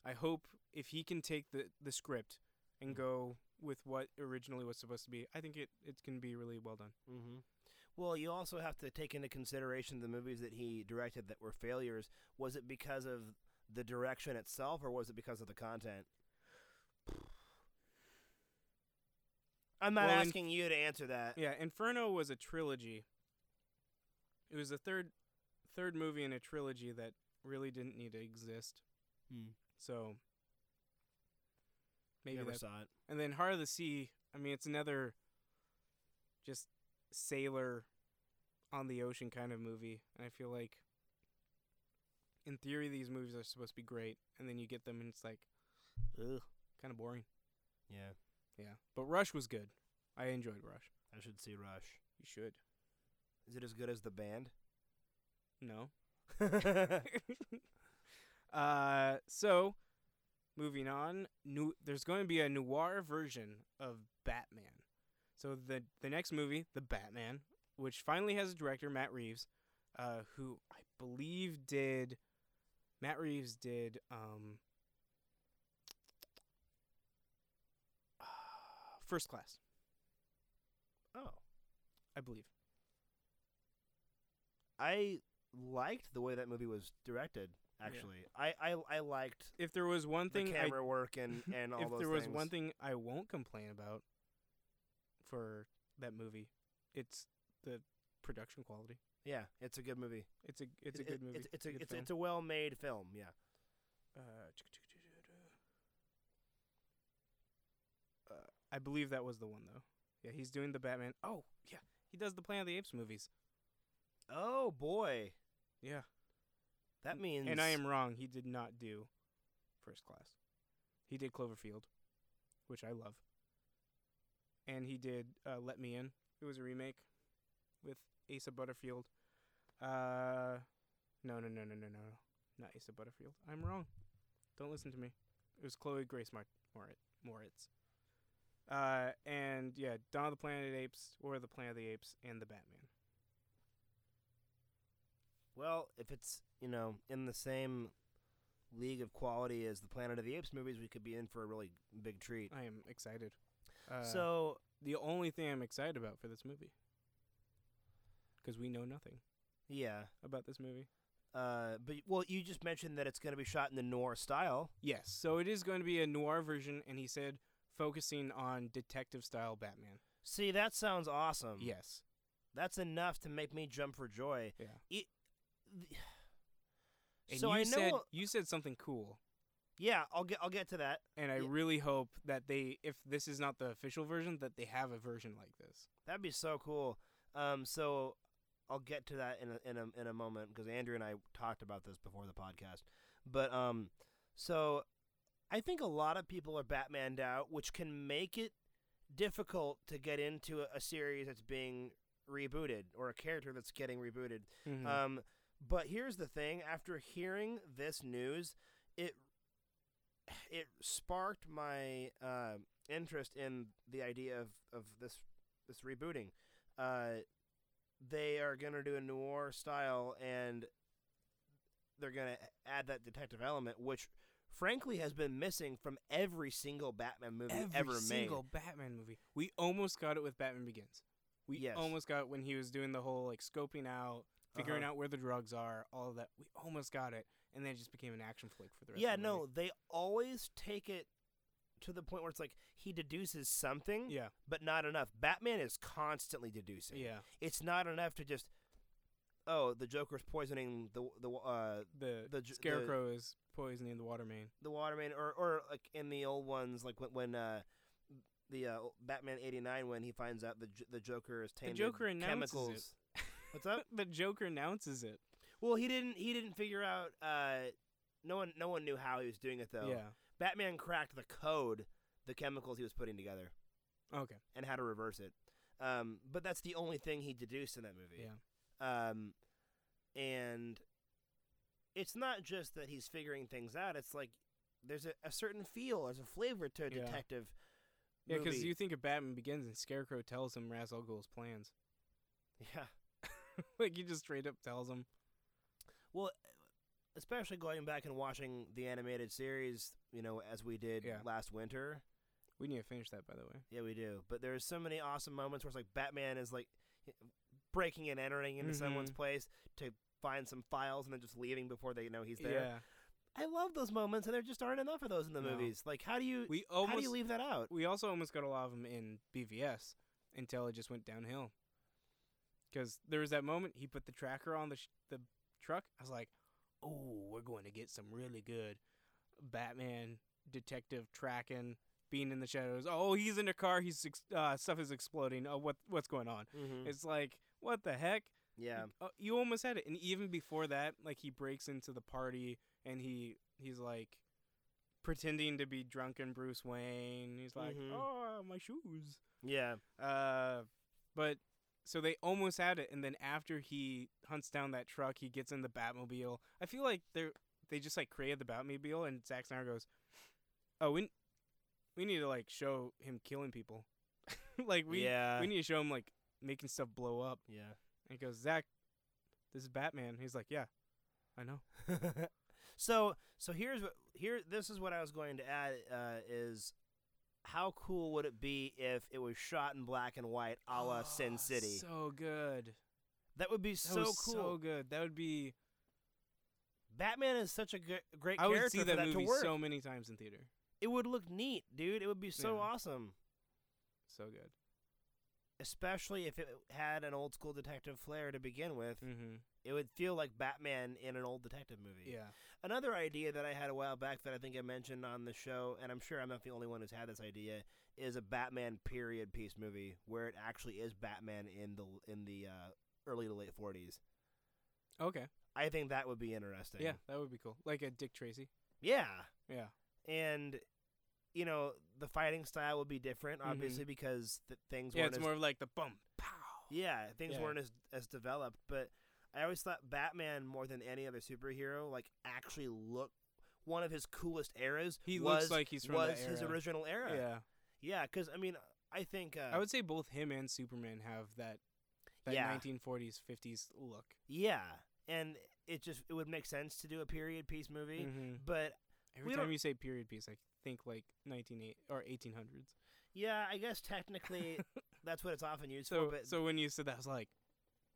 I hope if he can take the, the script and Mm. go with what originally was supposed to be, I think it, it can be really well done. Mm-hmm. Well, you also have to take into consideration the movies that he directed that were failures. Was it because of the direction itself, or was it because of the content? I'm not Well, in- asking you to answer that. Yeah, Inferno was a trilogy. It was the third third movie in a trilogy that really didn't need to exist. Hmm. So maybe Never that's saw it. And then Heart of the Sea, I mean, it's another just sailor on the ocean kind of movie. And I feel like, in theory, these movies are supposed to be great. And then you get them and it's like, ugh, kind of boring. Yeah, Yeah. But Rush was good. I enjoyed Rush. I should see Rush. You should. Is it as good as the band? No. uh, so, moving on, new, there's going to be a noir version of Batman. So the the next movie, The Batman, which finally has a director, Matt Reeves, uh, who I believe did. Matt Reeves did um, First Class. Oh, I believe. I liked the way that movie was directed. Actually, I, I I liked If there was one the thing, I, camera work and and all those things if there was things. one thing I won't complain about for that movie, it's the production quality. yeah, it's a good movie. It's a it's a good movie. It's, it's a good it's, it's a well made film. Yeah. Uh, uh, I believe that was the one though. Yeah, he's doing the Batman. Oh, yeah, he does the Planet of the Apes movies. Oh boy, Yeah, that means. and I am wrong. He did not do First Class. He did Cloverfield, which I love. And he did uh, Let Me In. It was a remake with Asa Butterfield. Uh, no, no, no, no, no, no, not Asa Butterfield. I'm wrong. Don't listen to me. It was Chloe Grace Mar- Morit- Moretz. Uh, and yeah, Dawn of the Planet of the Apes, or the Planet of the Apes, and the Batman. Well, if it's you know in the same league of quality as the Planet of the Apes movies, we could be in for a really big treat. I am excited. Uh, so the only thing I'm excited about for this movie, because we know nothing yeah, about this movie. uh, but well, you just mentioned that it's going to be shot in the noir style. Yes, so it is going to be a noir version, and he said focusing on detective style Batman. See, that sounds awesome. Yes, that's enough to make me jump for joy. yeah. And so you I know, said you said something cool, yeah, I'll get I'll get to that. and I Yeah. really hope that they, if this is not the official version, that they have a version like this. That'd be so cool. Um, so I'll get to that in a in a in a moment because Andrew and I talked about this before the podcast. But um, so I think a lot of people are Batmaned out, which can make it difficult to get into a, a series that's being rebooted or a character that's getting rebooted. Mhm. Um, but here's the thing: after hearing this news, it it sparked my uh, interest in the idea of, of this this rebooting. Uh, they are gonna do a noir style, and they're gonna add that detective element, which frankly has been missing from every single Batman movie Every ever single made. Batman movie. We almost got it with Batman Begins. We Yes. almost got it when he was doing the whole like scoping out, figuring Uh-huh. out where the drugs are, all of that. We almost got it, and then it just became an action flick for the rest. Yeah, of the no, movie. they always take it to the point where it's like he deduces something, Yeah, but not enough. Batman is constantly deducing. yeah. It's not enough to just oh, the Joker's poisoning the the uh The, The j- the- scarecrow is poisoning the water main. the water main or or like in the old ones like when when uh the uh, Batman 89 when he finds out the the Joker is tainted Joker announces it. What's up? the Joker announces it. well, he didn't he didn't figure out uh no one no one knew how he was doing it though. Yeah. Batman cracked the code, the chemicals he was putting together Okay. and how to reverse it. Um, but that's the only thing he deduced in that movie. Yeah. Um, and it's not just that he's figuring things out. It's like there's a, a certain feel, there's a flavor to a Yeah. detective. Yeah, because you think of Batman Begins and Scarecrow tells him Ra's al Ghul's plans. yeah. like he just straight up tells him. Well, especially going back and watching the animated series, you know, as we did Yeah. last winter. We need to finish that, by the way. Yeah, we do. But there's so many awesome moments where it's like Batman is like breaking and entering into someone's Mhm. place to find some files and then just leaving before they know he's there. Yeah. I love those moments, and there just aren't enough of those in the No. movies. Like, how do you We how do you leave that out? we also almost got a lot of them in BVS until it just went downhill. Because there was that moment he put the tracker on the sh- the truck. I was like, "Oh, we're going to get some really good Batman detective tracking, being in the shadows. Oh, he's in the car. He's ex- uh, stuff is exploding. Oh, what what's going on? Mm-hmm. It's like, what the heck? Yeah, Uh, you almost had it. And even before that, like he breaks into the party and he he's like pretending to be drunken Bruce Wayne. He's like, Mhm. "Oh, my shoes." yeah, Uh, but so they almost had it, and then after he hunts down that truck, he gets in the Batmobile. I feel like they are they just like created the Batmobile, and Zack Snyder goes, "Oh, we we need to like show him killing people, like we yeah, we need to show him like making stuff blow up." yeah. And he goes, "Zack, this is Batman." He's like, "Yeah, I know." so, so here's what here. This is what I was going to add. Uh, is how cool would it be if it was shot in black and white, a la ah, Sin Oh, City? So good. that would be That so cool. so good. That would be. Batman is such a g- great I would character see that that movie so many times in theater. it would look neat, dude. It would be so Yeah. awesome, So good. Especially if it had an old school detective flair to begin with. Mm-hmm. It would feel like Batman in an old detective movie. Yeah. Another idea that I had a while back that I think I mentioned on the show, and I'm sure I'm not the only one who's had this idea, is a Batman period piece movie where it actually is Batman in the in the uh, early to late 40s. Okay. I think that would be interesting. Yeah, that would be cool. Like a Dick Tracy. Yeah. Yeah. And you know, the fighting style would be different obviously because th- things Mm-hmm. Yeah, weren't it's as more of like the bum, pow. Yeah, things Yeah. weren't as as developed, but I always thought Batman more than any other superhero like actually looked one of his coolest eras He was looks like he's from was his original era. Yeah. Yeah, cuz I mean, I think uh, I would say both him and Superman have that that Yeah. 1940s 50s look. yeah, and it just it would make sense to do a period piece movie, Mm-hmm. but Every time you say period piece, I think like 198 or 1800s. yeah, I guess technically that's what it's often used So for, but so when you said that, I was like,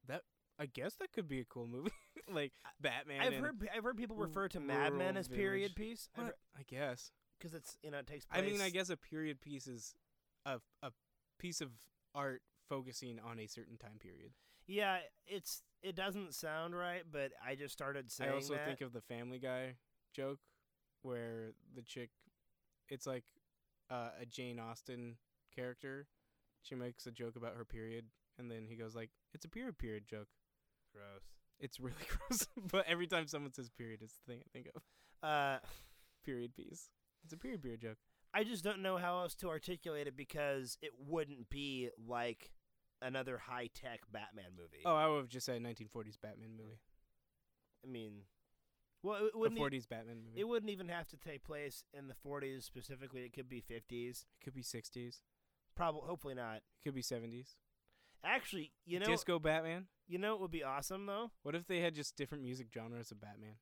that I guess that could be a cool movie, like Batman. I've heard I've heard people refer to Mad Men as period village. piece What? I guess. because it's you know it takes I mean, I guess a period piece is a a piece of art focusing on a certain time period. Yeah, it's it doesn't sound right, but I just started saying I also that. think of the Family Guy joke where the chick, it's like uh, a Jane Austen character. She makes a joke about her period, and then he goes like, "It's a period period joke." gross. It's really gross, but every time someone says period, it's the thing I think of. Uh, Period piece. It's a period period joke. I just don't know how else to articulate it because it wouldn't be like another high tech Batman movie. Oh, I would have just said 1940s Batman movie. I mean, well, it The wouldn't. e- 40s Batman movie. it wouldn't even have to take place in the 40s specifically. It could be 50s. It could be 60s. Probably, hopefully not. It could be 70s. Actually, you know, Disco Batman. you know, it would be awesome though. What if they had just different music genres of Batman?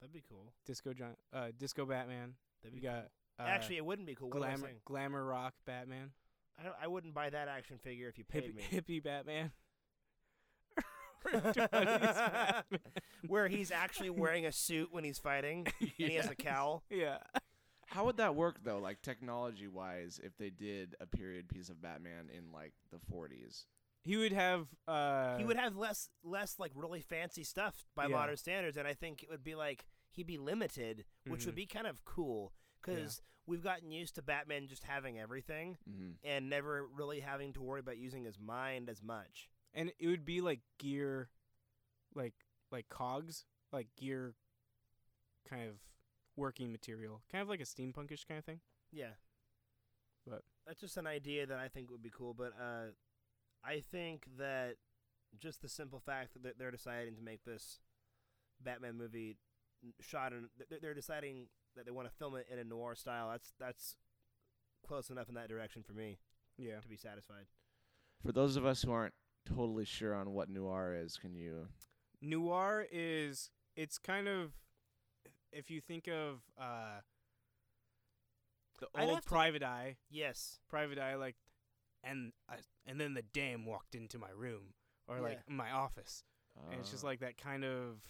That'd be cool. Disco, uh, Disco Batman. That'd be got cool. uh, Actually, it wouldn't be cool. Glamour, glamour rock Batman, I, don't, I wouldn't buy that action figure if you paid hippie, me. hippie Batman. Where he's actually wearing a suit when he's fighting, and he has a cowl. yeah. How would that work though, like technology wise, if they did a period piece of Batman in like the 40s? He would have. Uh, he would have less less like really fancy stuff by Yeah. modern standards and i think it would be like he'd be limited which would Mhm. be kind of cool because we've gotten used to batman just having everything Mm-hmm. and never really having to worry about using his mind as much and it would be like gear, like like cogs, like gear, kind of working material, kind of like a steampunkish kind of thing. yeah But- that's just an idea that i think would be cool but uh i think that just the simple fact that they're deciding to make this batman movie shot in they're- they're deciding that they want to film it in a noir style that's that's close enough in that direction for me Yeah. to be satisfied. For those of us who aren't totally sure on what noir is, can you? Noir is it's kind of if you think of uh the old have to- Private Eye, Yes. Private Eye like and I, and then the dame walked into my room or like my office. and it's just uh, like that kind of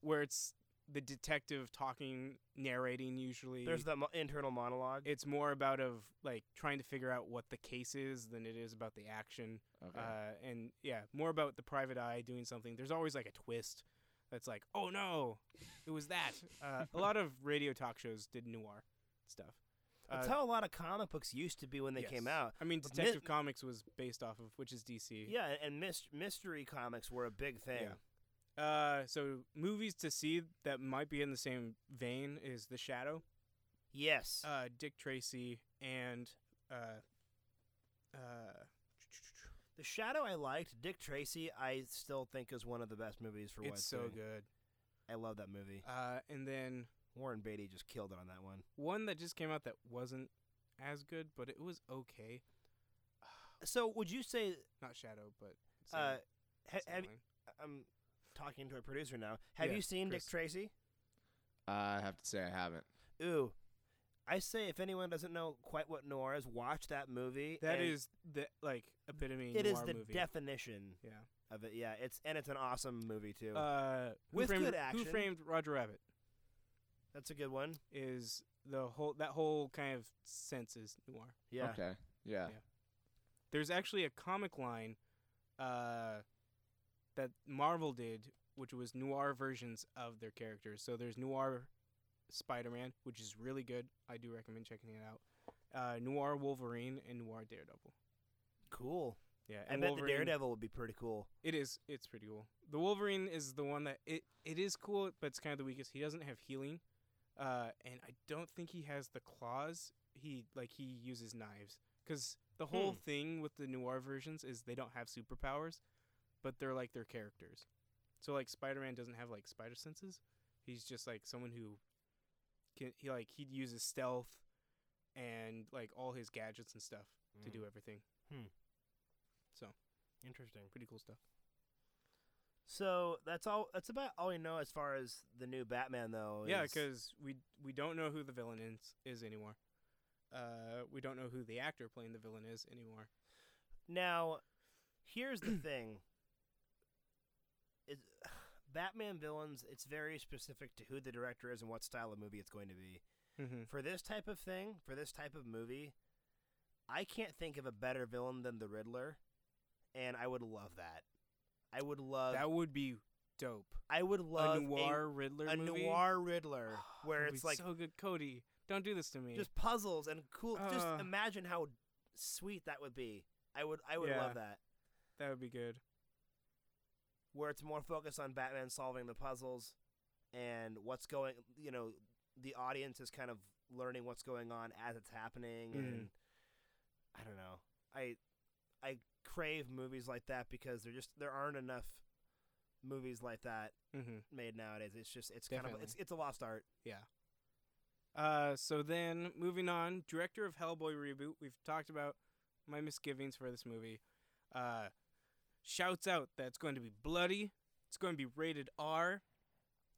where it's the detective talking narrating usually There's the mo- internal monologue. it's more about of like trying to figure out what the case is than it is about the action okay. uh, and yeah more about the private eye doing something there's always like a twist that's like oh no it was that uh, a lot of radio talk shows did noir stuff That's uh, how a lot of comic books used to be when they came out. i mean Mi- detective comics was based off of which is dc Yeah, and mys- mystery comics were a big thing. Yeah. Uh, so movies to see that might be in the same vein is the shadow Yes. uh, dick tracy and uh, uh, the Shadow I liked. Dick Tracy I still think is one of the best movies for it's so good I love that movie. uh, and then Warren Beatty just killed it on that one. one that just came out that wasn't as good but it was okay So would you say not shadow but uh ha- have line. I'm talking to a producer now. Have Yeah, you seen Chris. Dick Tracy? I have to say I haven't. Ooh. I say if anyone doesn't know quite what noir is, watch that movie. That is the like epitome it is noir the movie. definition yeah. of it. Yeah, it's and it's an awesome movie too. Uh, With framed, good Who framed Roger Rabbit That's a good one. is the whole that whole kind of sense is noir. Yeah. Okay. Yeah. Yeah. There's actually a comic line uh, that Marvel did, which was noir versions of their characters. So there's noir Spider-Man, which is really good. I do recommend checking it out. Uh, noir Wolverine and noir Daredevil. Cool. Yeah, I and bet Wolverine, the Daredevil would be pretty cool. It is. It's pretty cool. The Wolverine is the one that it it is cool, but it's kind of the weakest. He doesn't have healing, uh, and I don't think he has the claws. He like he uses knives because the whole Hmm. thing with the noir versions is they don't have superpowers, but they're like their characters. So like Spider Man doesn't have like spider senses. He's just like someone who can he like he uses stealth and like all his gadgets and stuff to Mm. do everything. Hmm. So Interesting. pretty cool stuff. So that's all. That's about all we know as far as the new Batman, though. Yeah, because we we don't know who the villain is is anymore. Uh, we don't know who the actor playing the villain is anymore. now, here's the thing: is Batman villains. It's very specific to who the director is and what style of movie it's going to be. Mm-hmm. For this type of thing, for this type of movie, I can't think of a better villain than the Riddler, and I would love that. I would love. that would be dope. I would love a noir Riddler a, movie. noir Riddler Oh, where it's like so good. Cody, don't do this to me. just puzzles and cool. just Uh. imagine how sweet that would be. I would. I would Yeah. love that. that would be good. Where it's more focused on Batman solving the puzzles and what's going. You know, the audience is kind of learning what's going on as it's happening, Mhm. and I don't know. I I crave movies like that because there just there aren't enough movies like that Mm-hmm. made nowadays. It's just it's kind of it's it's a lost art. Yeah. Uh, so then moving on, director of Hellboy reboot. We've talked about my misgivings for this movie. Uh, shouts out that it's going to be bloody. It's going to be rated R.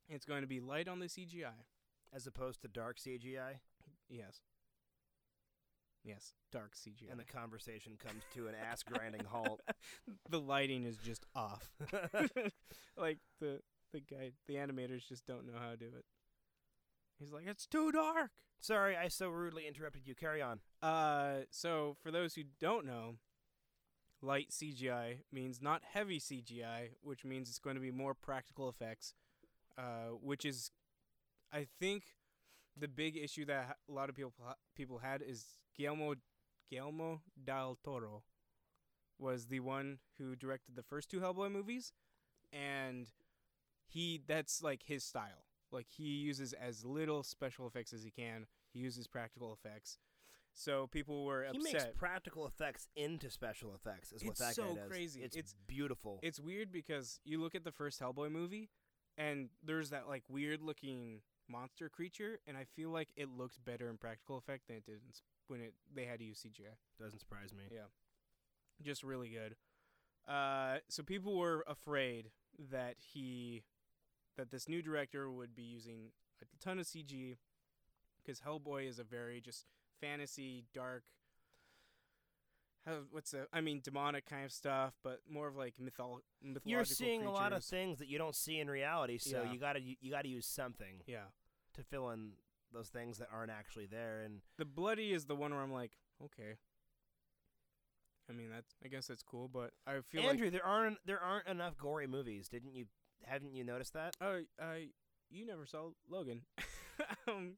and It's going to be light on the CGI. As opposed to dark CGI, Yes. Yes, dark CGI. and the conversation comes to an ass grinding halt. the lighting is just off. like the the guy, the animators just don't know how to do it. He's like, it's too dark. Sorry, I so rudely interrupted you. Carry on. Uh, so for those who don't know, light CGI means not heavy CGI, which means it's going to be more practical effects. Uh, which is, I think, the big issue that a lot of people people had is Guillermo Guillermo del Toro was the one who directed the first two Hellboy movies, and he that's like his style. Like he uses as little special effects as he can. He uses practical effects. So people were He upset. makes practical effects into special effects. Is what It's that so guy does. crazy. It's, It's- beautiful. it's weird because you look at the first Hellboy movie, and there's that like weird looking monster creature, and I feel like it looked better in practical effect than it did in s- when it they had to use CGI. Doesn't surprise me. Yeah, just really good. Uh, so people were afraid that he, that this new director would be using a ton of CG, because Hellboy is a very just fantasy, dark. How, what's the? I mean, demonic kind of stuff, but more of like mythol- mythological. You're seeing a lot of things that you don't see in reality, so Yeah. you gotta you, you gotta use something Yeah, to fill in those things that aren't actually there. And the bloody is the one where I'm like, okay. I mean, that's I guess that's cool, but I feel like Andrew, there aren't there aren't enough gory movies. Didn't you? Haven't you noticed that? Oh, I you never saw Logan. um,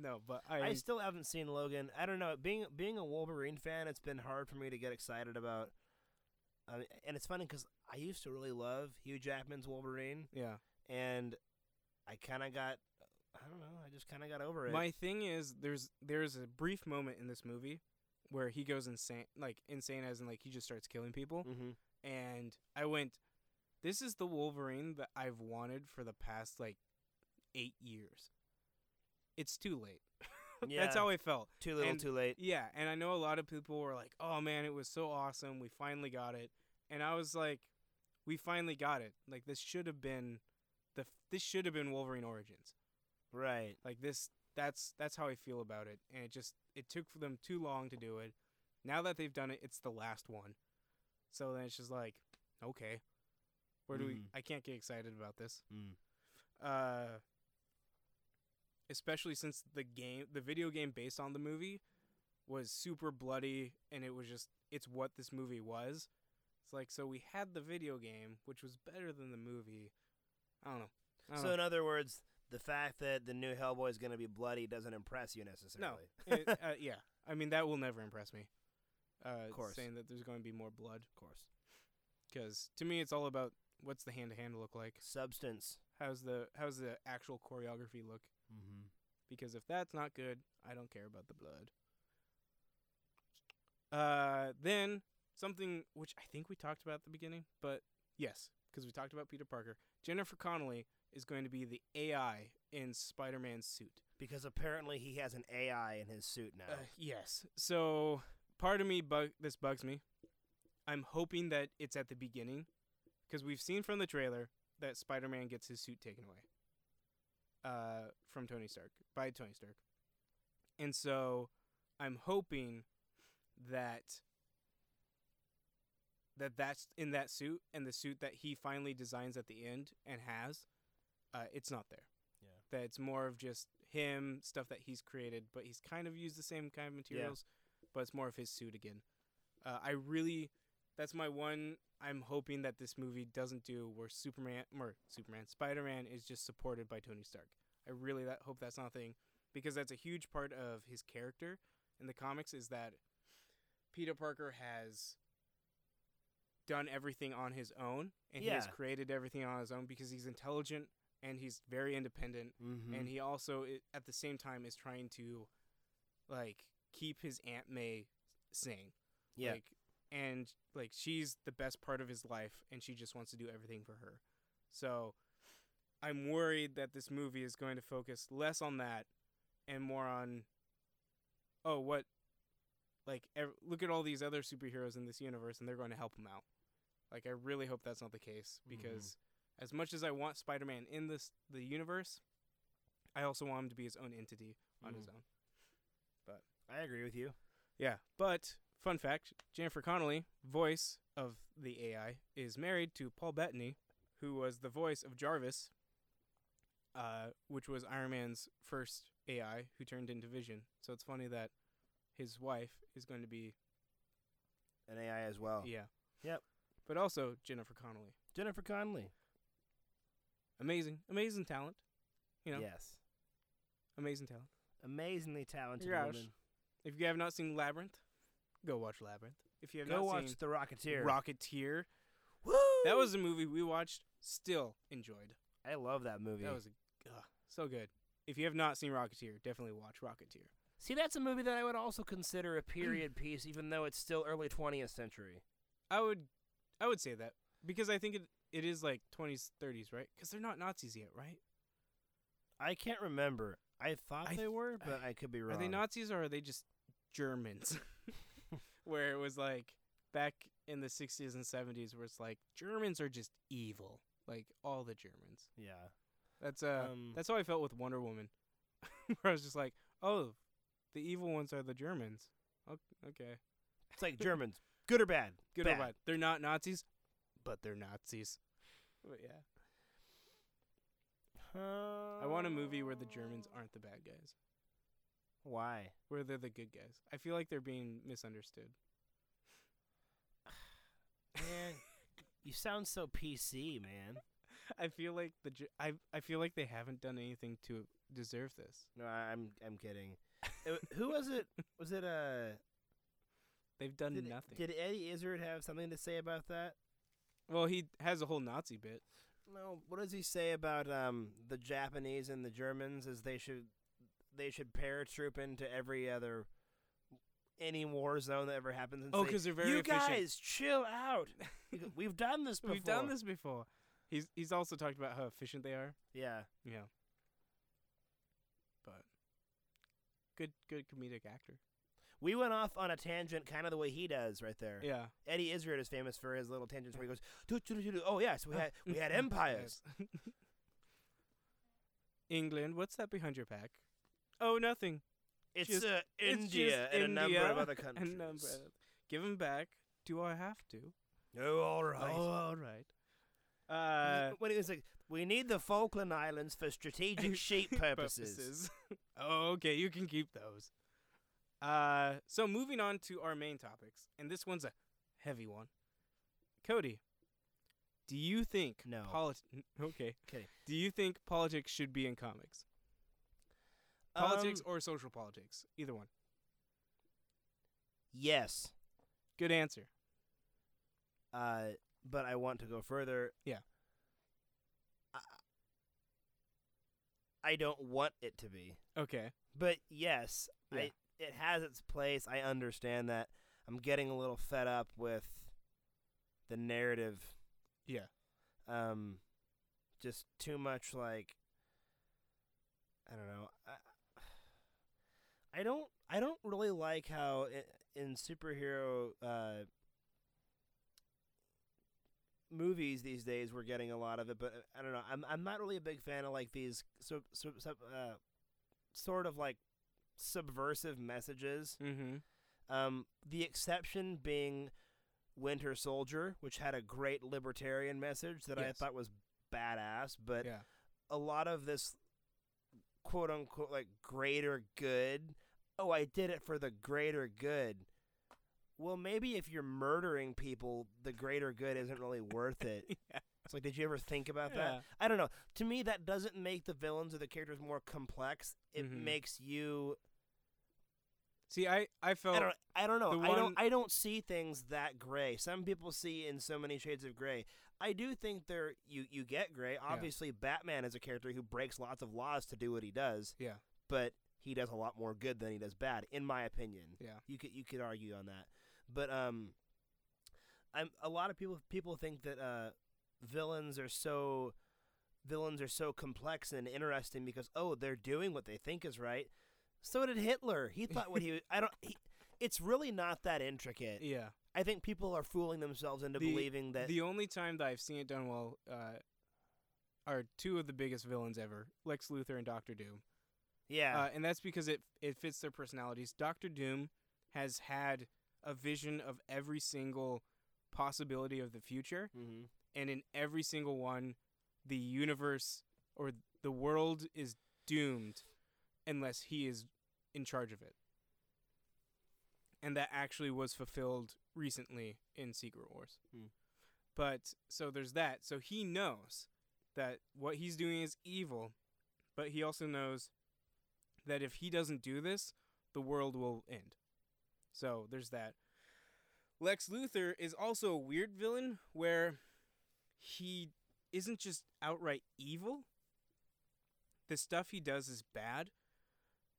no, but I, I still haven't seen Logan. I don't know. Being being a Wolverine fan, it's been hard for me to get excited about. Uh, and it's funny because I used to really love Hugh Jackman's Wolverine, yeah. and I kind of got. I don't know. I just kind of got over it. My thing is there's there's a brief moment in this movie where he goes insane, like insane as in like he just starts killing people, mm-hmm. and I went, this is the Wolverine that I've wanted for the past like eight years. It's too late. Yeah. That's how I felt. Too little, and- too late. Yeah, and I know a lot of people were like, "Oh man, it was so awesome. We finally got it." And I was like, "We finally got it. Like this should have been the this should have been Wolverine Origins." Right. Like this that's that's how I feel about it. And it just it took for them too long to do it. Now that they've done it, it's the last one. So then it's just like, okay. Where do we Mhm. I can't get excited about this. Mm. Uh especially since the game the video game based on the movie was super bloody and it was just it's what this movie was. It's like so we had the video game which was better than the movie. I don't know. I don't So know. in other words, the fact that the new Hellboy is going to be bloody doesn't impress you necessarily. It- uh, yeah, I mean that will never impress me. Uh, course. saying that there's going to be more blood, of course. because to me it's all about what's the hand to hand look like. Substance. How's the how's the actual choreography look? Mm-hmm. Because if that's not good, I don't care about the blood. Uh, then something which I think we talked about at the beginning, but yes, because we talked about Peter Parker. Jennifer Connelly is going to be the AI in Spider-Man's suit. Because apparently he has an AI in his suit now. Uh, yes. So part of me bug this bugs me. I'm hoping that it's at the beginning because we've seen from the trailer that Spider-Man gets his suit taken away. Uh, from Tony Stark by Tony Stark, and so I'm hoping that that that's in that suit and the suit that he finally designs at the end and has, uh, it's not there yeah. that it's more of just him stuff that he's created, but he's kind of used the same kind of materials, but it's more of his suit again. Uh, I really, that's my one. I'm hoping that this movie doesn't do where Superman or Superman Spider-Man is just supported by Tony Stark. I really that hope that's not a thing because that's a huge part of his character in the comics is that Peter Parker has done everything on his own and he has created everything on his own because he's intelligent and he's very independent Mm-hmm. and he also at the same time is trying to like keep his aunt May sane. yeah. Like and like she's the best part of his life and she just wants to do everything for her. So I'm worried that this movie is going to focus less on that and more on oh what like ev- look at all these other superheroes in this universe and they're going to help him out. Like I really hope that's not the case because as much as I want Spider-Man in this the universe, I also want him to be his own entity on his Mhm. own. But I agree with you. Yeah, but fun fact: Jennifer Connelly, voice of the AI, is married to Paul Bettany, who was the voice of Jarvis, uh, which was Iron Man's first AI, who turned into Vision. So it's funny that his wife is going to be An AI as well. yeah. Yep. But also Jennifer Connelly, Jennifer Connelly. amazing, amazing talent. You know, Yes. amazing talent. Amazingly talented Yes. woman. If you have not seen Labyrinth, go watch Labyrinth. If you have Go not watch seen The Rocketeer. Rocketeer, Woo! that was a movie we watched, still enjoyed. I love that movie. That was a, ugh, so good. If you have not seen Rocketeer, definitely watch Rocketeer. See, that's a movie that I would also consider a period piece, even though it's still early 20th century. I would, I would say that because I think it it is like 20s, 30s, right? Because they're not Nazis yet, right? I can't remember. I thought I they were, but I could be wrong. Are they Nazis or are they just Germans? where it was like back in the 60s and 70s, where it's like Germans are just evil, like all the Germans. Yeah. That's uh, Um, that's how I felt with Wonder Woman. where I was just like, oh, the evil ones are the Germans. Okay. It's like Germans, good or bad? Good bad. or bad. They're not Nazis, but they're Nazis. But yeah. I want a movie where the Germans aren't the bad guys, Why? where they're the good guys. I feel like they're being misunderstood. Man, you sound so PC, man. I feel like the I I feel like they haven't done anything to deserve this. No, I'm I'm kidding. Uh, Who was it? Was it uh? They've done Did, nothing. did Eddie Izzard have something to say about that? well, he has a whole Nazi bit. No. What does he say about um the Japanese and the Germans? Is they should they should paratroop into every other any war zone that ever happens. And Oh, say, 'cause they're very you efficient." guys chill out. We've done this before. We've done this before. He's he's also talked about how efficient they are. Yeah. Yeah. But good good comedic actor. We went off on a tangent, kind of the way he does right there. Yeah. Eddie Izzard is famous for his little tangents where he goes, "Doo, doo, doo, doo, "Oh yes, we had we had empires." England. What's that behind your back? Oh, nothing. It's Just- uh, India just and a number of other countries. number. Give him back. Do I have to? Oh, all right. Oh, all right. Uh, when it was like, we need the Falkland Islands for strategic sheep purposes. oh, okay, you can keep those. Uh, so moving on to our main topics, and this one's a heavy one. Cody, do you think No. polit- okay. Kidding. Do you think politics should be in comics? Politics Um, or social politics? Either one. yes, Good answer. uh, but I want to go further. Yeah. I, I don't want it to be, Okay. but yes, Yeah. I, it has its place. I understand that. I'm getting a little fed up with the narrative. Yeah. Um, just too much like. I don't know. I, I don't. I don't really like how in superhero uh, movies these days we're getting a lot of it, but uh, I don't know. I'm I'm not really a big fan of like these so, so, so uh, sort of like subversive messages. Mm-hmm. Um, the exception being Winter Soldier, which had a great libertarian message that I thought was badass, but Yeah. a lot of this quote unquote like greater good. Oh, I did it for the greater good. Well, maybe if you're murdering people, the greater good isn't really worth it. yeah. It's like, did you ever think about Yeah. that? I don't know. To me, that doesn't make the villains or the characters more complex. It Mhm. makes you. See, I I felt I don't. I don't know. I one- don't. I don't see things that gray. Some people see in so many shades of gray. I do think there you you get gray. Obviously, Batman is a character who breaks lots of laws to do what he does. Yeah. But he does a lot more good than he does bad, in my opinion. Yeah. You could you could argue on that, but um, I'm a lot of people people think that uh, villains are so villains are so complex and interesting because oh they're doing what they think is right. So did Hitler. He thought what he I don't. He, it's really not that intricate. yeah. I think people are fooling themselves into The- believing that. The only time that I've seen it done well uh, are two of the biggest villains ever, Lex Luthor and Doctor Doom. Yeah. Uh, and that's because it it fits their personalities. Doctor Doom has had a vision of every single possibility of the future, mm-hmm. and in every single one, the universe or the world is doomed unless he is in charge of it. And that actually was fulfilled recently in Secret Wars. Hmm. But so there's that. So he knows that what he's doing is evil, but he also knows that if he doesn't do this, the world will end. So there's that. Lex Luthor is also a weird villain where he isn't just outright evil. The stuff he does is bad,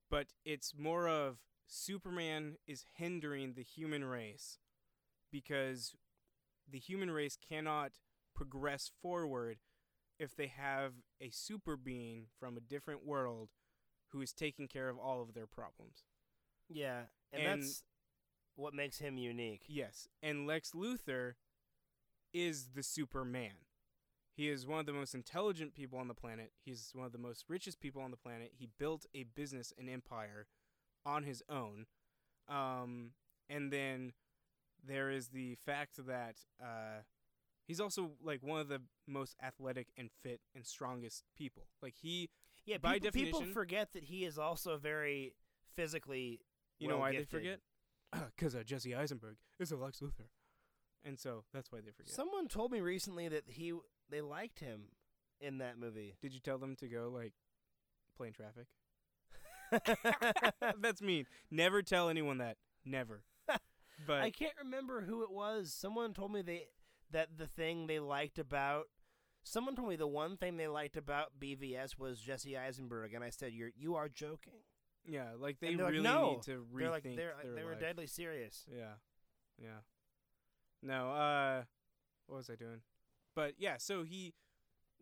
but it's more of Superman is hindering the human race because the human race cannot progress forward if they have a super being from a different world who is taking care of all of their problems. yeah, and, and- that's what makes him unique. Yes, and Lex Luthor is the Superman. He is one of the most intelligent people on the planet. He's one of the most richest people on the planet. He built a business, an empire, on his own. Um, and then there is the fact that uh, he's also like one of the most athletic and fit and strongest people. Like he, Yeah, By people, people forget that he is also very physically. you know why they forget? Because uh, Jesse Eisenberg is a Lex Luthor, and so that's why they forget. Someone told me recently that he they liked him in that movie. Did you tell them to go like play in traffic? That's mean. Never tell anyone that. Never. But I can't remember who it was. Someone told me they that the thing they liked about someone told me the one thing they liked about BVS was Jesse Eisenberg, and I said, "You're you are joking." yeah, like they they're like, really "No." need to rethink They're like they're they were life. deadly serious. Yeah. Yeah. No, uh what was I doing? But yeah, so he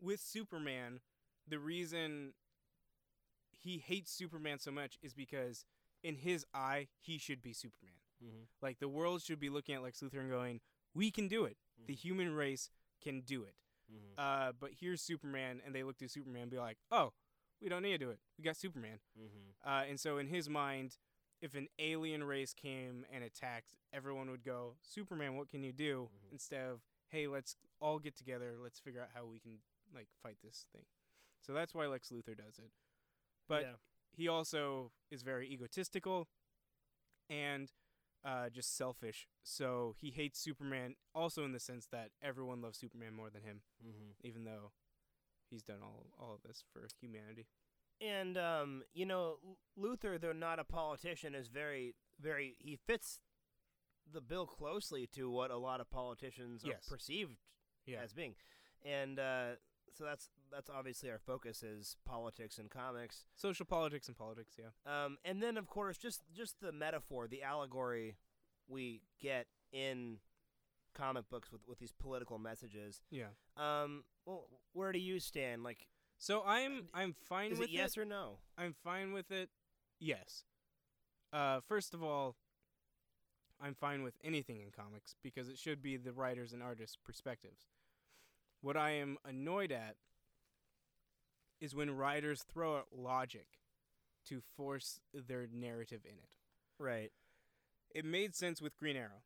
with Superman, the reason he hates Superman so much is because in his eye, he should be Superman. Mm-hmm. Like the world should be looking at Lex Luthor and going, "We can do it. The human race can do it." Mm-hmm. Uh, but here's Superman, and they look to Superman and be like, "Oh, we don't need to do it. We got Superman. Mm-hmm. Uh, and so in his mind, if an alien race came and attacked, everyone would go, Superman, what can you do? Mhm. Instead of, hey, let's all get together. Let's figure out how we can like fight this thing. So that's why Lex Luthor does it. But yeah. he also is very egotistical and uh, just selfish. So he hates Superman also in the sense that everyone loves Superman more than him, Mm-hmm. even though he's done all all of this for humanity. And um, you know, Luthor, though not a politician, is very, very. He fits the bill closely to what a lot of politicians Yes. are perceived Yeah. as being, and uh, so that's that's obviously our focus is politics and comics. Social politics and politics, yeah. Um, and then of course just just the metaphor, the allegory we get in comic books with with these political messages. Yeah. Um, well, where do you stand? Like, So I'm I'm fine with it yes or no? I'm fine with it. Yes. Uh, first of all, I'm fine with anything in comics because it should be the writers and artists' perspectives. What I am annoyed at is when writers throw out logic to force their narrative in it. Right. It made sense with Green Arrow.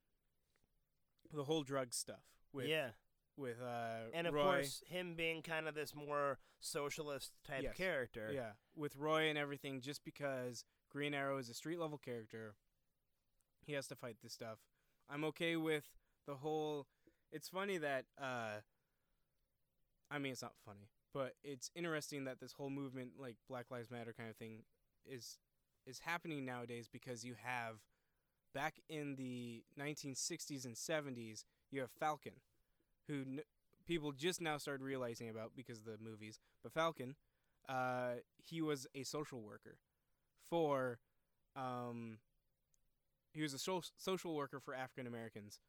The whole drug stuff with yeah. with uh And of Roy. course, him being kind of this more socialist type Yes. character. Yeah, with Roy and everything, just because Green Arrow is a street level character, he has to fight this stuff. I'm okay with the whole. It's funny that. uh I mean, it's not funny, but it's interesting that this whole movement, like Black Lives Matter kind of thing, is is happening nowadays because you have back in the 1960s and 70s, you have Falcon, who n- people just now started realizing about because of the movies. But Falcon, uh, he was a social worker for, um, he was a so- social worker for African Americans,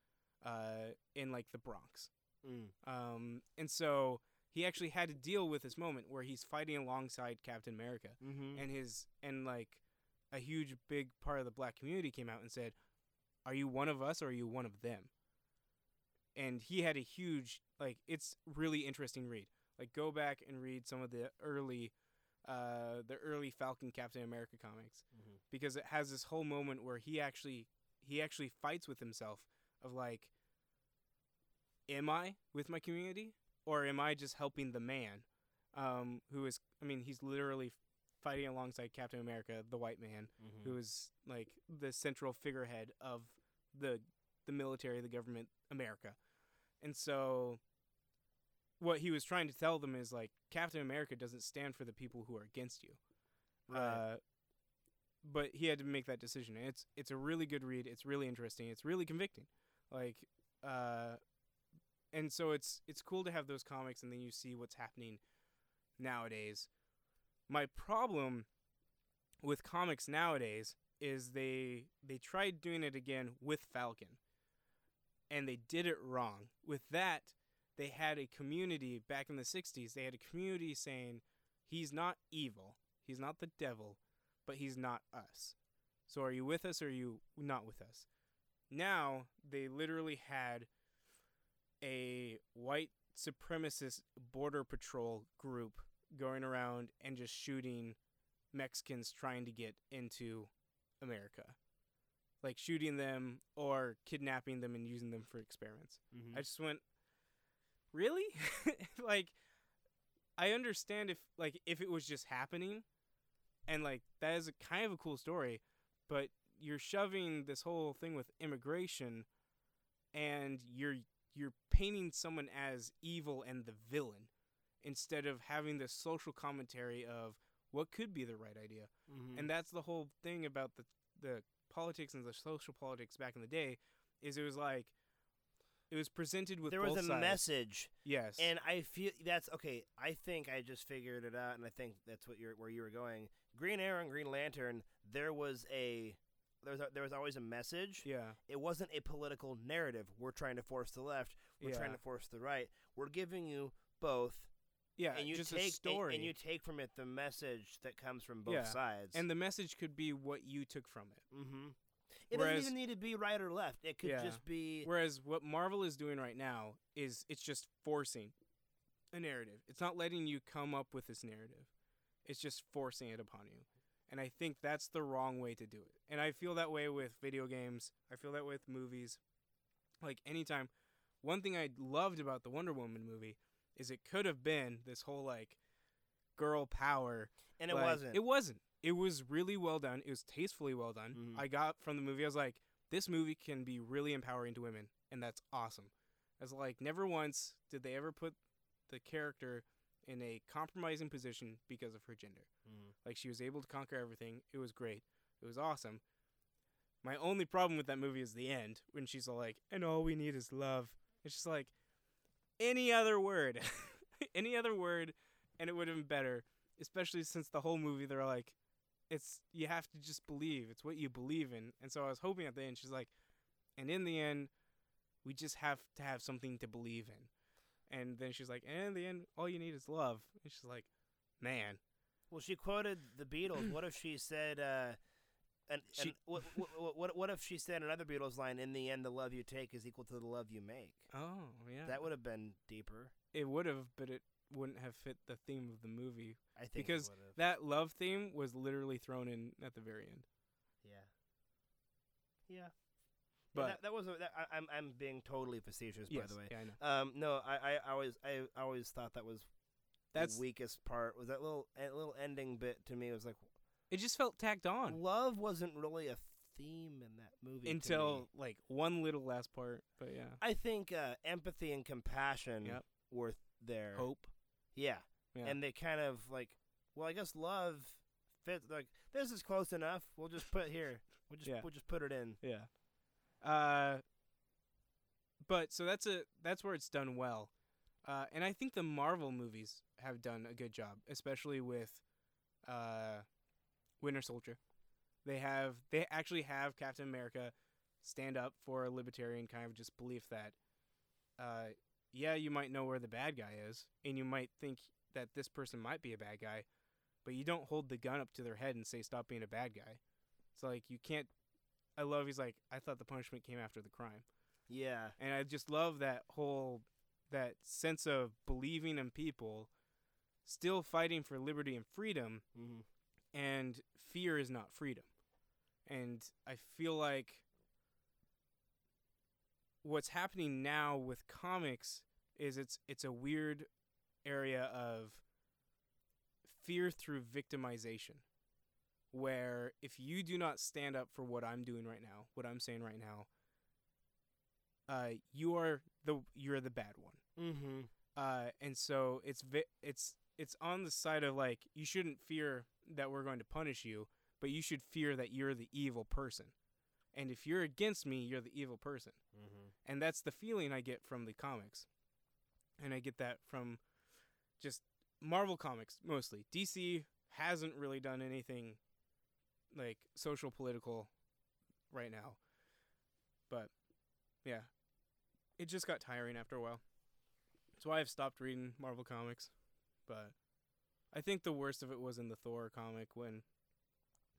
uh, in like the Bronx. Mm. Um, and so he actually had to deal with this moment where he's fighting alongside Captain America Mm-hmm. and his and like a huge big part of the black community came out and said are you one of us or are you one of them and he had a huge like it's really interesting read like go back and read some of the early uh the early falcon captain america comics Mhm. because it has this whole moment where he actually he actually fights with himself of like am i with my community or am i just helping the man um who is i mean he's literally fighting alongside captain america the white man Mm-hmm. who is like the central figurehead of the the military, the government, America. And so what he was trying to tell them is like Captain America doesn't stand for the people who are against you. Right. Uh, but he had to make that decision. And it's it's a really good read. It's really interesting. It's really convicting. Like uh and so it's it's cool to have those comics and then you see what's happening nowadays. My problem with comics nowadays is they they tried doing it again with Falcon. And they did it wrong. With that, they had a community back in the 60s. They had a community saying he's not evil. He's not the devil, but he's not us. So are you with us or are you not with us? Now, they literally had a white supremacist border patrol group going around and just shooting Mexicans trying to get into America. Like shooting them or kidnapping them and using them for experiments. Mm-hmm. I just went, really? like, I understand if like if it was just happening, and like that is a kind of a cool story, but you're shoving this whole thing with immigration, and you're you're painting someone as evil and the villain, instead of having the social commentary of what could be the right idea mm-hmm. and that's the whole thing about the the politics and the social politics back in the day is it was like it was presented with there was a sides. message, yes and I feel that's okay. I think I just figured it out, and I think that's what you're where you were going. Green Arrow and Green Lantern. There was a there was a, there was always a message. yeah It wasn't a political narrative. We're trying to force the left. We're trying to force the right. We're giving you both, yeah and you just take a and- and, you take from it the message that comes from both Yeah. sides. and the message could be what you took from it mm-hmm. it Whereas- doesn't even need to be right or left. It could Yeah. just be whereas what marvel is doing right now is it's just forcing a narrative it's not letting you come up with this narrative It's just forcing it upon you. And I think that's the wrong way to do it. And I feel that way with video games. I feel that way with movies. Like anytime one thing I loved about the Wonder Woman movie is it could have been this whole like girl power and it like, wasn't. It wasn't. It was really well done. It was tastefully well done. Mhm. I got from the movie. I was like, this movie can be really empowering to women, and that's awesome. I was like, never once did they ever put the character in a compromising position because of her gender. Mhm. Like she was able to conquer everything. It was great. It was awesome. My only problem with that movie is the end when she's all like, "And all we need is love." It's just like any other word, any other word, and it would have been better. Especially since the whole movie they're like, "It's you have to just believe. It's what you believe in." And so I was hoping at the end she's like, "And in the end, we just have to have something to believe in." And then she's like, "And in the end, all you need is love." And she's like, "Man." Well, she quoted the Beatles. what if she said, uh, and, She- and what, what, what, what if she said another Beatles line, in the end, the love you take is equal to the love you make? Oh, yeah. That would have been deeper. It would have, but it wouldn't have fit the theme of the movie. I think Because. That love theme was literally thrown in at the very end. yeah. Yeah. But that, that was that, I, I'm I'm being totally facetious yes, by the way. yeah, I know. Um, no, I, I always I always thought that was That's the weakest part. Was that little a little ending bit to me was like it. Just felt tacked on love wasn't really a theme in that movie until like one little last part. But yeah, I think uh, empathy and compassion Yep. were there. hope. Yeah. Yeah. and they kind of like, well, I guess love fits. Like this is close enough. We'll just put here. We'll just Yeah. we'll just put it in. Yeah. Uh. But so that's a that's where it's done well, uh, and I think the Marvel movies have done a good job, especially with, uh, Winter Soldier. They have they actually have Captain America stand up for a libertarian kind of just belief that, uh, yeah, you might know where the bad guy is, and you might think that this person might be a bad guy, but you don't hold the gun up to their head and say stop being a bad guy. It's like you can't I love he's like I thought the punishment came after the crime. Yeah. And I just love that whole that sense of believing in people still fighting for liberty and freedom hmm and fear is not freedom. And I feel like what's happening now with comics is it's it's a weird area of fear through victimization where if you do not stand up for what I'm doing right now, what I'm saying right now, uh, you are the you're the bad one Mm-hmm. uh, and so it's vi- it's it's on the side of like you shouldn't fear that we're going to punish you, but you should fear that you're the evil person. And if you're against me, you're the evil person. Mm-hmm. And that's the feeling I get from the comics. And I get that from just Marvel comics mostly. DC hasn't really done anything like social political right now. But yeah. It just got tiring after a while. That's why I've stopped reading Marvel comics. But I think the worst of it was in the Thor comic when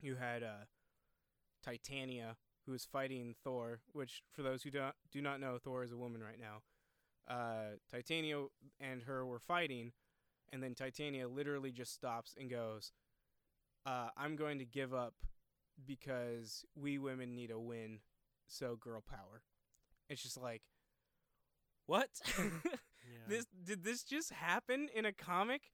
you had uh Titania who is fighting Thor, which for those who do not, do not know, Thor is a woman right now. Uh, Titania and her were fighting, and then Titania literally just stops and goes, uh, "I'm going to give up because we women need a win, so girl power." It's just like, what? Yeah. this did this just happen in a comic?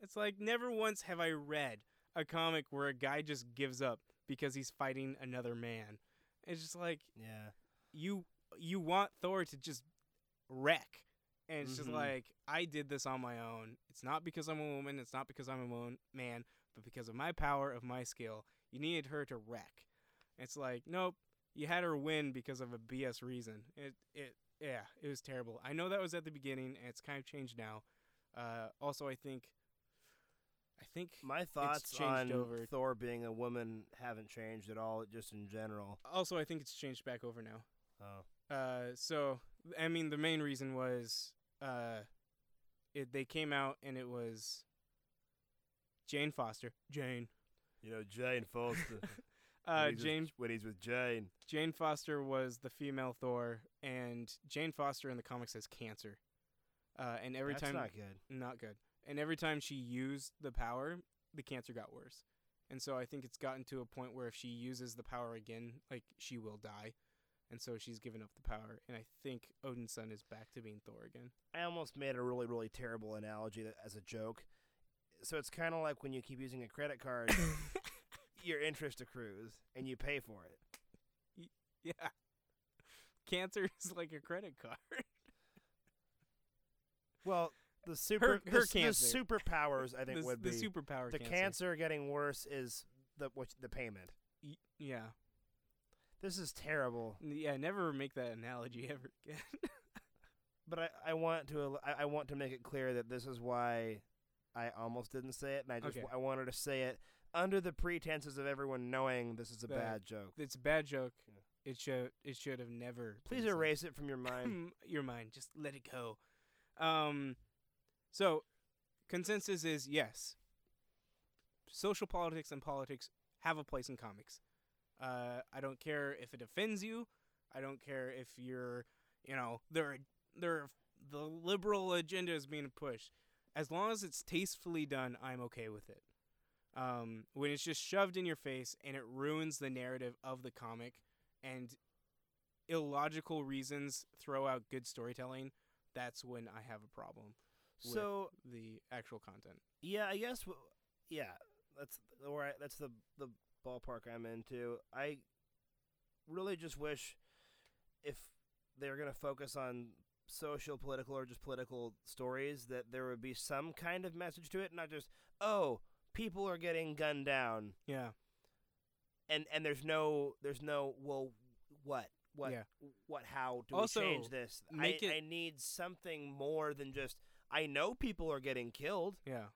It's like never once have I read a comic where a guy just gives up because he's fighting another man. It's just like yeah. you you want Thor to just wreck. And it's just Mhm. like I did this on my own. It's not because I'm a woman, it's not because I'm a mo- man, but because of my power of my skill. You needed her to wreck. It's like, nope, you had her win because of a BS reason. It it yeah, it was terrible. I know that was at the beginning and it's kind of changed now. Uh also I think I think My thoughts changed on over. Thor being a woman haven't changed at all, just in general. also I think it's changed back over now. Oh. Uh, so I mean, the main reason was uh, it they came out and it was Jane Foster. Jane. You know, Jane Foster. Uh, Jane when he's with Jane. Jane Foster was the female Thor, and Jane Foster in the comics has cancer. Uh, and every That's time not good. not good. And every time she used the power, the cancer got worse. And so I think it's gotten to a point where if she uses the power again, like she will die. And so she's given up the power. And I think Odin's son is back to being Thor again. I almost made a really, really terrible analogy that, as a joke. So it's kind of like when you keep using a credit card, your interest accrues and you pay for it. yeah. Cancer is like a credit card. Well, the super her the, s- the cancer. superpowers I think the, would the be superpower the cancer. cancer getting worse is the which, the payment. Yeah. This is terrible, Yeah, never make that analogy ever again. but I, I want to I, I want to make it clear that this is why I almost didn't say it, and I just Okay. I wanted to say it under the pretenses of everyone knowing this is a That- bad joke. it's a bad joke. Yeah. It should it should have never. Please been said. erase it from your mind. your mind. Just let it go. Um, so consensus is yes. Social politics and politics have a place in comics. Uh, I don't care if it offends you. I don't care if you're, you know, they're they're the liberal agenda is being pushed. As long as it's tastefully done, I'm okay with it. Um, when it's just shoved in your face and it ruins the narrative of the comic, and illogical reasons throw out good storytelling, that's when I have a problem with so the actual content. Yeah, I guess. W- yeah, that's where I, that's the the ballpark I'm into. I really just wish if they're gonna focus on social, political, or just political stories, that there would be some kind of message to it, not just oh, people are getting gunned down, Yeah, and and there's no there's no well, what what Yeah. what how do Also, we change this? I, it- I need something more than just I know people are getting killed. yeah,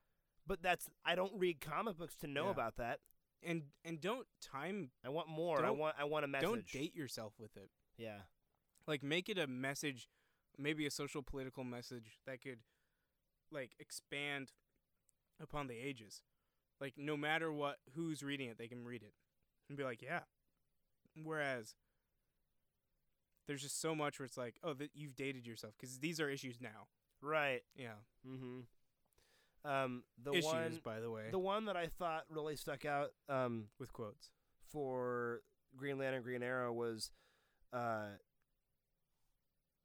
But that's I don't read comic books to know Yeah. about that. and and don't time I want more. I want I want a message. don't date yourself with it. Yeah. Like make it a message, maybe a social political message that could like expand upon the ages. Like no matter what who's reading it, they can read it and be like, yeah. Whereas there's just so much where it's like, oh, that you've dated yourself because these are issues now. Right. Yeah, Mm-hmm. Um the issues one by the way the one that I thought really stuck out um with quotes. for Green Lantern Green Arrow was uh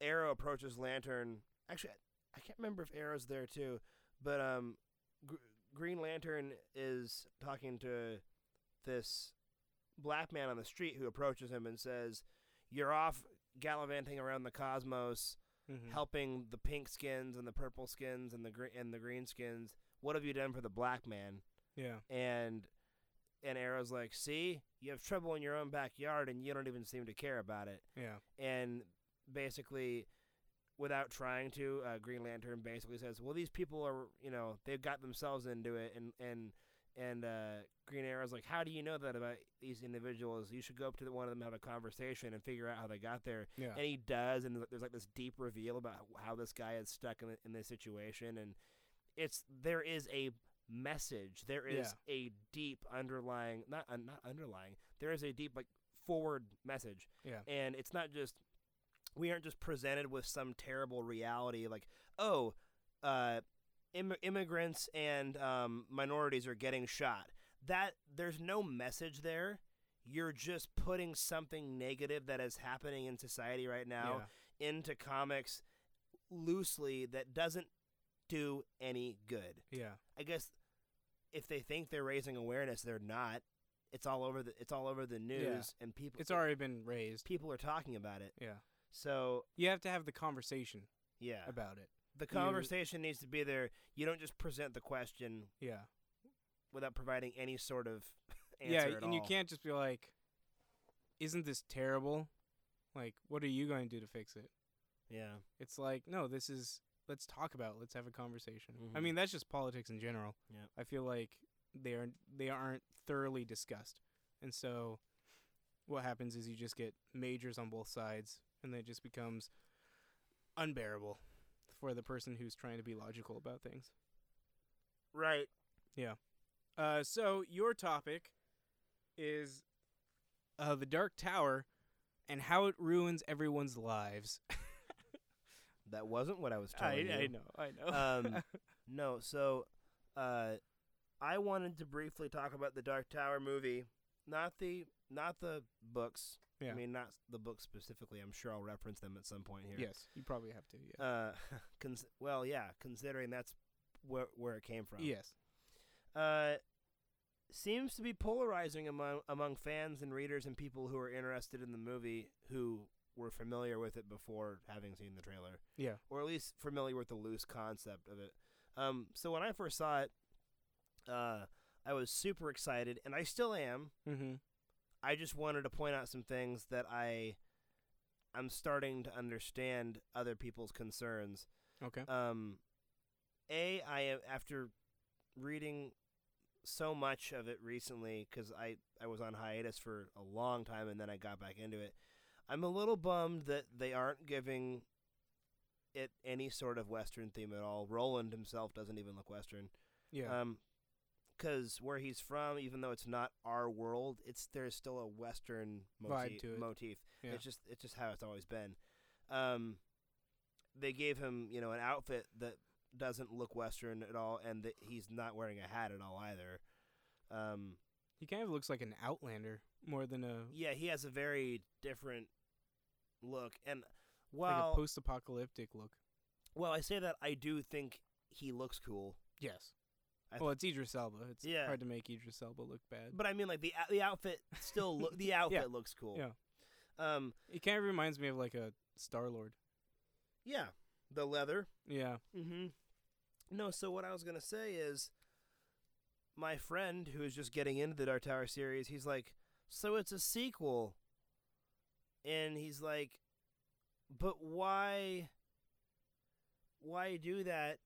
Arrow approaches Lantern. Actually, I can't remember if Arrow's there too, but um Gr- Green Lantern is talking to this black man on the street who approaches him and says, "You're off gallivanting around the cosmos, Mm-hmm. helping the pink skins and the purple skins and the gre- and the green skins. What have you done for the black man?" Yeah, And and Arrow's like, "See, you have trouble in your own backyard, and you don't even seem to care about it." yeah, And basically, without trying to, uh, Green Lantern basically says, "Well, these people are, you know, they've got themselves into it." And and and uh, Green Arrow's like, "How do you know that about these individuals? You should go up to the, one of them, have a conversation, and figure out how they got there." yeah. And he does, and there's like this deep reveal about how this guy is stuck in, in this situation, and it's there is a message, there is a deep underlying, not uh, not underlying, there is a deep like forward message, Yeah. and it's not just we aren't just presented with some terrible reality like oh, uh, Im- immigrants and um, minorities are getting shot. That there's no message there. You're just putting something negative that is happening in society right now yeah. into comics loosely that doesn't do any good. Yeah. I guess if they think they're raising awareness, they're not. It's all over the it's all over the news yeah. and people It's already been raised. people are talking about it. Yeah. So, You have to have the conversation yeah. about it. The conversation needs to be there. You don't just present the question Yeah. without providing any sort of answer yeah, and you can't just be like, "Isn't this terrible?" Like, what are you going to do to fix it? Yeah. It's like, no, this is. Let's talk about. it. Let's have a conversation. I Mhm. mean, that's just politics in general. Yeah. I feel like they are they aren't thoroughly discussed, and so what happens is you just get majors on both sides, and then it just becomes unbearable for the person who's trying to be logical about things. Right. Yeah. Uh, so your topic is uh, the Dark Tower and how it ruins everyone's lives. That wasn't what I was I, telling you. I know, I know. Um, no, so uh, I wanted to briefly talk about the Dark Tower movie, not the not the books. Yeah. I mean, not the book specifically. I'm sure I'll reference them at some point here. Yes, you probably have to. Yeah. Uh, cons- well, yeah, considering that's where where it came from. yes. Uh, seems to be polarizing among among fans and readers and people who are interested in the movie who were familiar with it before having seen the trailer, Yeah. or at least familiar with the loose concept of it. Um, so when I first saw it, uh, I was super excited, and I still am. Mm-hmm. I just wanted to point out some things that I I'm starting to understand other people's concerns. Okay. Um, a I am after reading so much of it recently because I I was on hiatus for a long time and then I got back into it. I'm a little bummed that they aren't giving it any sort of Western theme at all. Roland himself doesn't even look Western. Yeah. Um, because where he's from, even though it's not our world, it's there's still a Western motif. it. motif. Yeah. It's just it's just how it's always been. Um, they gave him you know an outfit that doesn't look Western at all, and that he's not wearing a hat at all either. Um, he kind of looks like an Outlander more than a yeah, he has a very different look, and like well, a post-apocalyptic look. well, I say that I do think he looks cool. Yes. I well, it's Idris Elba. It's Yeah. hard to make Idris Elba look bad. But I mean, like the the outfit still look the outfit looks cool. Yeah. Um. it kind of reminds me of like a Star Lord. Yeah. The leather. Yeah. Mm-hmm. No, so what I was gonna say is, my friend who is just getting into the Dark Tower series, he's like, so it's a sequel, and he's like, but why? Why do that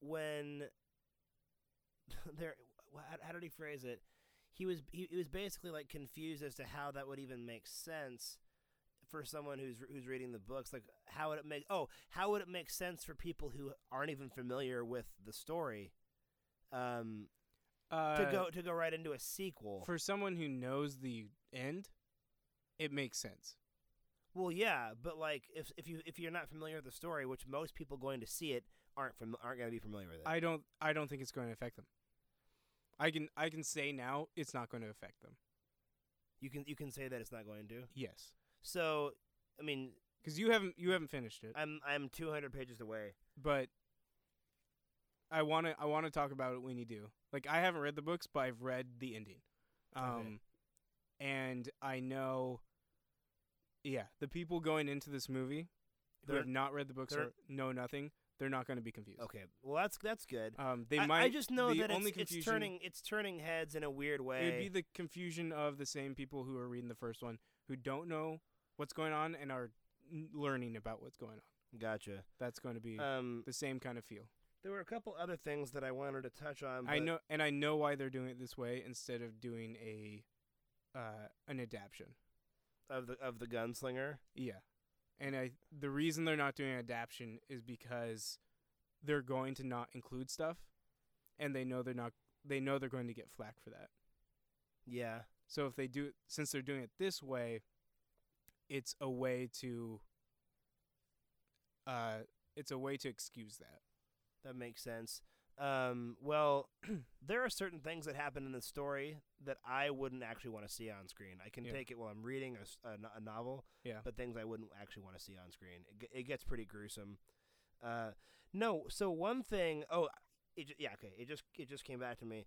when there? How, how did he phrase it? He was he, he was basically like confused as to how that would even make sense for someone who's who's reading the books like how would it make oh how would it make sense for people who aren't even familiar with the story um Uh, to go to go right into a sequel for someone who knows the end, it makes sense. well yeah but like if if you if you're not familiar with the story which most people going to see it aren't fam- aren't going to be familiar with it I don't. I don't think it's going to affect them. I can. I can say now it's not going to affect them. you can you can say that it's not going to Yes, so i mean because you haven't. You haven't finished it. i'm i'm 200 pages away but I want to I want to talk about it when you do. Like I haven't read the books, but I've read the ending. Um Okay. and I know yeah, the people going into this movie who They're- have not read the books or know nothing, they're not going to be confused. okay well that's that's good Um they I, might I just know that only it's, it's turning it's turning heads in a weird way it'd be the confusion of the same people who are reading the first one who don't know what's going on and are learning about what's going on. gotcha That's going to be um the same kind of feel. There were a couple other things that I wanted to touch on. I know, and I know why they're doing it this way instead of doing a uh, an adaptation. of the of the gunslinger. Yeah, and I the reason they're not doing an adaptation is because they're going to not include stuff, and they know they're not. They know they're going to get flack for that. Yeah, So if they do since they're doing it this way, it's a way to. Uh, it's a way to excuse that. that makes sense. Um, well, there are certain things that happen in the story that I wouldn't actually want to see on screen. I can Yeah. take it while I'm reading a, a a novel, Yeah. but things I wouldn't actually want to see on screen. It, it gets pretty gruesome. Uh, no, so one thing. Oh, it yeah, okay. It just it just came back to me.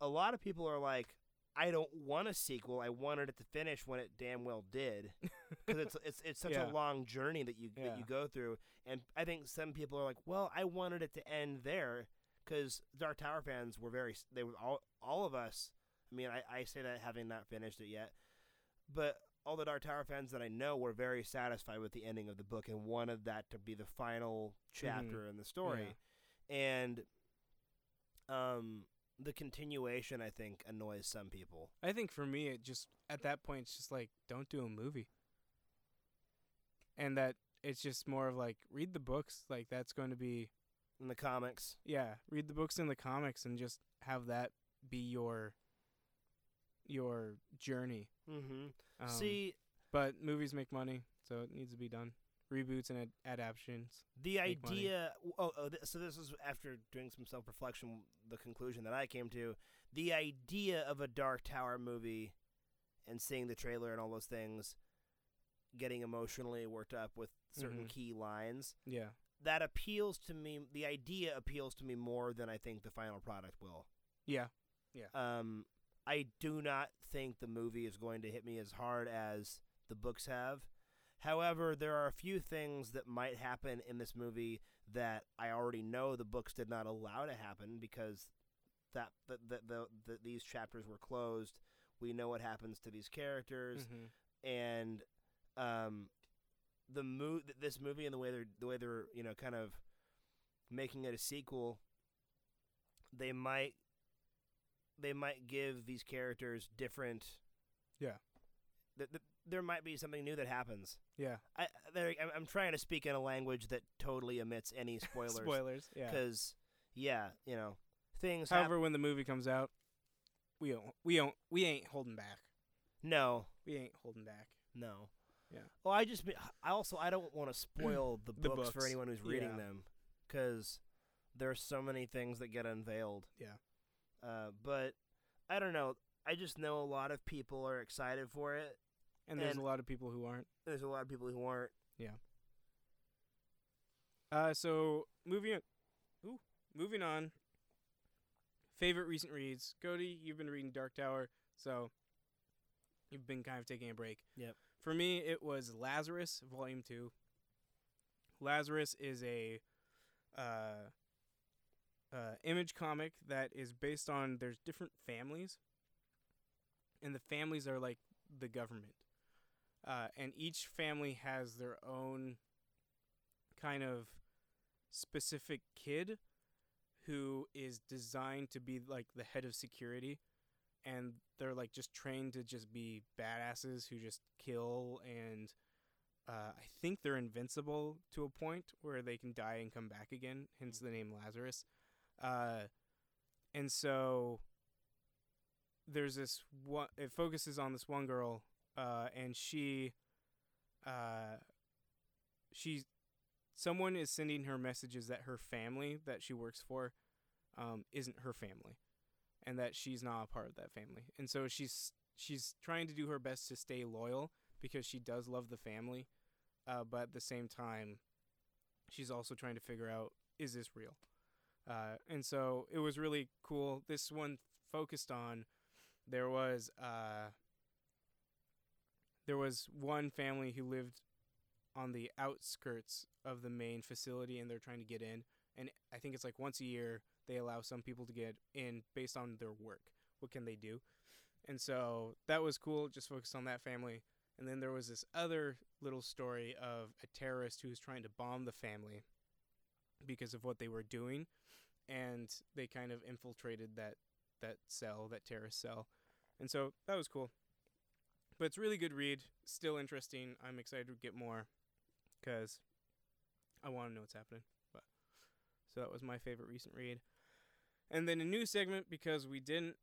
A lot of people are like, I don't want a sequel. I wanted it to finish when it damn well did, because it's it's it's such Yeah. a long journey that you Yeah. that you go through. And I think some people are like, well, I wanted it to end there, because Dark Tower fans were very they were all all of us. I mean, I I say that having not finished it yet, but all the Dark Tower fans that I know were very satisfied with the ending of the book and wanted that to be the final chapter in the story. And um the continuation I think annoys some people. I think for me, it just at that point, it's just like don't do a movie, and that it's just more of like read the books. Like that's going to be In the comics. yeah, read the books in the comics and just have that be your your journey. Mm-hmm. Um, See, but movies make money, so it needs to be done. reboots and ad- adaptations. The make money. idea. Oh, oh th- so this is after doing some self reflection. The conclusion that I came to: the idea of a Dark Tower movie, and seeing the trailer and all those things, getting emotionally worked up with certain Mhm. key lines. Yeah. That appeals to me. The idea appeals to me more than I think the final product will. Yeah. Yeah. Um, I do not think the movie is going to hit me as hard as the books have. However, there are a few things that might happen in this movie that I already know the books did not allow to happen because that the, the, the, the these chapters were closed. We know what happens to these characters, Mhm. and um, the mo- th- this movie and the way they're the way they're you know kind of making it a sequel. They might they might give these characters different. Yeah. Th- th- there might be something new that happens. Yeah. I I'm trying to speak in a language that totally omits any spoilers. Spoilers. Yeah. Because yeah, you know things. However, hap- when the movie comes out, we don't, we don't, we ain't holding back. no, We ain't holding back. no. Yeah. Well, I just, I also, I don't want to spoil the, The books, for anyone who's reading Yeah. them, because there's so many things that get unveiled. Yeah. Uh, but I don't know. I just know a lot of people are excited for it. And there's And- a lot of people who aren't. There's a lot of people who aren't. Yeah. Uh, so moving, on, ooh, moving on. Favorite recent reads, Cody. You've been reading Dark Tower, so you've been kind of taking a break. Yep. For me, it was Lazarus Volume Two. Lazarus is a uh, uh, image comic that is based on there's different families, and the families are like the government, uh, and each family has their own kind of specific kid who is designed to be like the head of security and they're like just trained to just be badasses who just kill and uh, I think they're invincible to a point where they can die and come back again, hence the name Lazarus. Uh, and so there's this one. It focuses on this one girl, uh, and she, uh, she's someone is sending her messages that her family that she works for um, isn't her family and that she's not a part of that family. And so she's she's trying to do her best to stay loyal because she does love the family uh, but at the same time she's also trying to figure out is this real? Uh, and so it was really cool. This one focused on there was uh, there was one family who lived on the outskirts of the main facility and they're trying to get in. And i think it's like once a year they allow some people to get in based on their work. What can they do? And so that was cool just focused on that family. And then there was this other little story of a terrorist who was trying to bomb the family because of what they were doing. And they kind of infiltrated that that cell that terrorist cell. And so that was cool. But it's really good read. Still interesting. I'm excited to get more because I want to know what's happening. But so that was my favorite recent read. And then a new segment because we didn't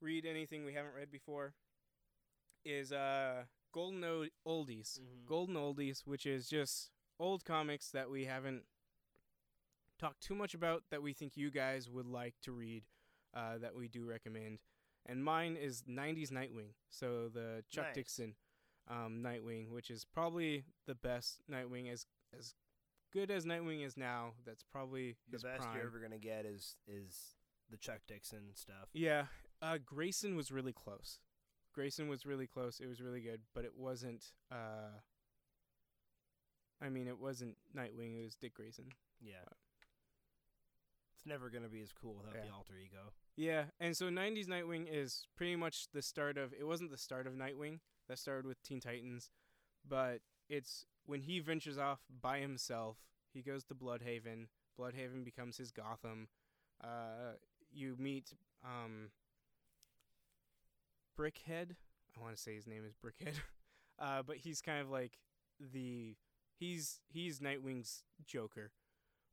read anything we haven't read before is uh Golden o- Oldies. Mhm. Golden Oldies, which is just old comics that we haven't talked too much about that we think you guys would like to read uh, that we do recommend. And mine is 90s Nightwing. So the Chuck Nice. Dixon um, Nightwing, which is probably the best Nightwing as as good as Nightwing is now. That's probably The best prime. you're ever gonna get is is the Chuck Dixon stuff. Yeah, uh, Grayson was really close. Grayson was really close. It was really good, but it wasn't. Uh, I mean, it wasn't Nightwing. It was Dick Grayson. Yeah. It's never gonna be as cool without the alter ego. Yeah, and so '90s Nightwing is pretty much the start of. It wasn't the start of Nightwing. That started with Teen Titans, but it's when he ventures off by himself. He goes to Blüdhaven. Blüdhaven becomes his Gotham. Uh, you meet um, Brickhead. I want to say his name is Brickhead, uh, but he's kind of like the he's he's Nightwing's Joker,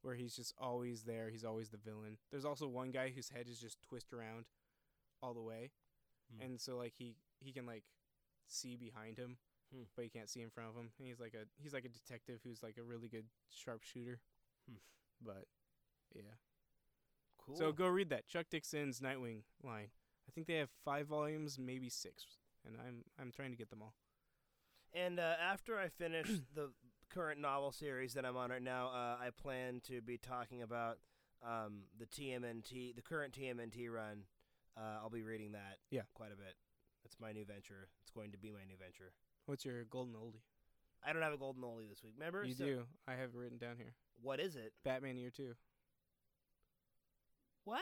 where he's just always there. He's always the villain. There's also one guy whose head is just twist around all the way, Hmm. and so like he he can like see behind him, Hmm. but you can't see in front of him. And he's like a he's like a detective who's like a really good sharpshooter. Hmm. But yeah. Cool. So go read that Chuck Dixon's Nightwing line. I think they have five volumes, maybe six, and I'm I'm trying to get them all. And uh, after I finish the current novel series that I'm on right now, uh, I plan to be talking about um, the TMNT, the current TMNT run. Uh, I'll be reading that. Yeah. quite a bit. That's my new venture. It's going to be my new venture. What's your golden oldie? I don't have a golden oldie this week. Remember? You So- do. I have it written down here. What is it? Batman Year Two. What?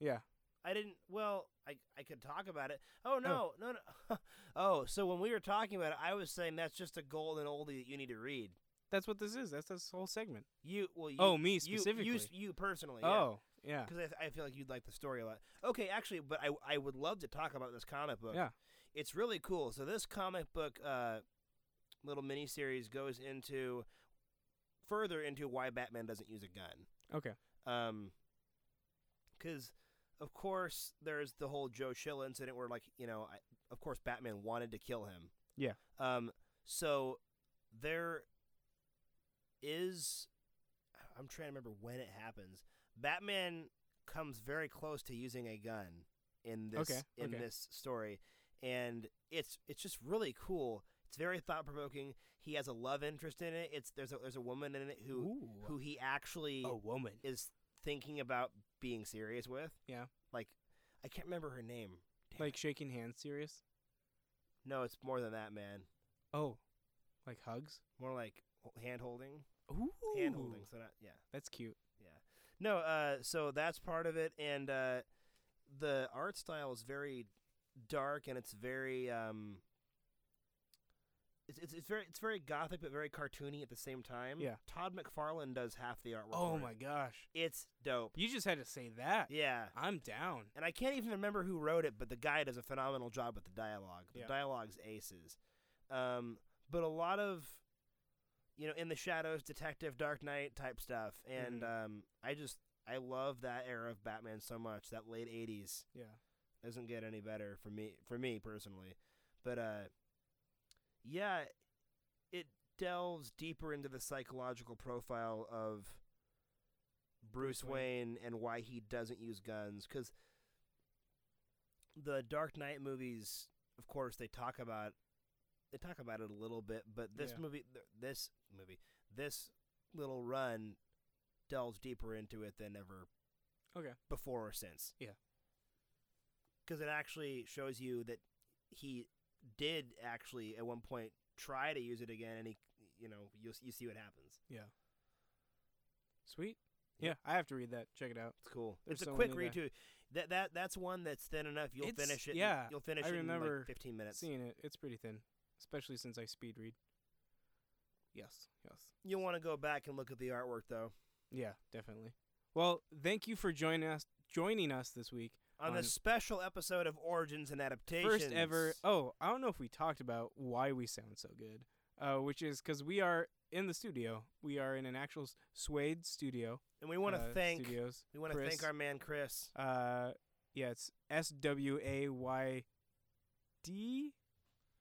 Yeah. I didn't. Well, I I could talk about it. Oh no, no, no. oh, so when we were talking about it, I was saying that's just a golden oldie that you need to read. That's what this is. That's this whole segment. You well, you, oh, me you, specifically. you, you personally. oh, yeah. because I, th- I feel like you'd like the story a lot. Okay, actually, but I I would love to talk about this comic book. Yeah. it's really cool. So this comic book uh, little mini series goes into further into why Batman doesn't use a gun. Okay. Um, because of course there's the whole Joe Chill incident where like you know I, of course Batman wanted to kill him. Yeah. Um. So there is. I'm trying to remember when it happens. Batman comes very close to using a gun in this Okay, in okay. this story, and it's it's just really cool. It's very thought provoking. He has a love interest in it. It's there's a there's a woman in it who Ooh. who he actually a woman. is thinking about being serious with. Yeah. Like, I can't remember her name. Damn Like it. shaking hands, serious. no, it's more than that, man. Oh, like hugs. More like hand holding. Ooh. Hand holding. So not yeah, That's cute. yeah. No, uh, so that's part of it, and uh, the art style is very dark, and it's very um. It's, it's, it's very it's very gothic but very cartoony at the same time. Yeah. Todd McFarlane does half the artwork. Oh my it. gosh. It's dope. You just had to say that. Yeah. I'm down. and I can't even remember who wrote it, but the guy does a phenomenal job with the dialogue. The Yeah. dialogue's aces. Um, but a lot of, you know, in the shadows, detective, Dark Knight type stuff, and Mhm. um, I just I love that era of Batman so much. That late '80s Yeah. doesn't get any better for me for me personally, but uh, yeah, it delves deeper into the psychological profile of Bruce, Bruce Wayne. Wayne. and why he doesn't use guns because the Dark Knight movies, of course, they talk about they talk about it a little bit, but this Yeah. movie, this movie, this little run delves deeper into it than ever Okay. before or since. Yeah. Because it actually shows you that he did actually at one point try to use it again, and he, you know, you you see what happens. Yeah. Sweet. Yeah. Yeah, I have to read that. Check it out. It's cool. There's it's a so quick read too. That that that's one that's thin enough. You'll It's- finish it. in- yeah, you'll finish I it in remember like 15 minutes. Seeing it, it's pretty thin, especially since I speed read. Yes. Yes. You'll want to go back and look at the artwork though. Yeah, definitely. Well, thank you for joining us joining us this week. On, On- this special episode of Origins and Adaptations. First ever. Oh, I don't know if we talked about why we sound so good. Uh, which is because we are in the studio. We are in an actual s- Swayed studio. and we want to uh, thank studios. we want to thank our man Chris. Uh, yeah, it's S W A Y D.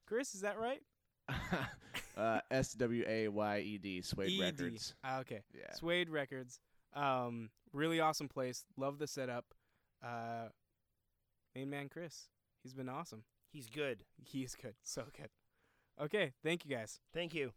Chris, is that right? uh, S W A Y E D, Suede ED. Records. Ah, okay. Yeah. Swayed Records. Um, really awesome place. Love the setup. Uh, main man Chris. He's been awesome. He's good. He's good. So good. Okay. Thank you guys. Thank you.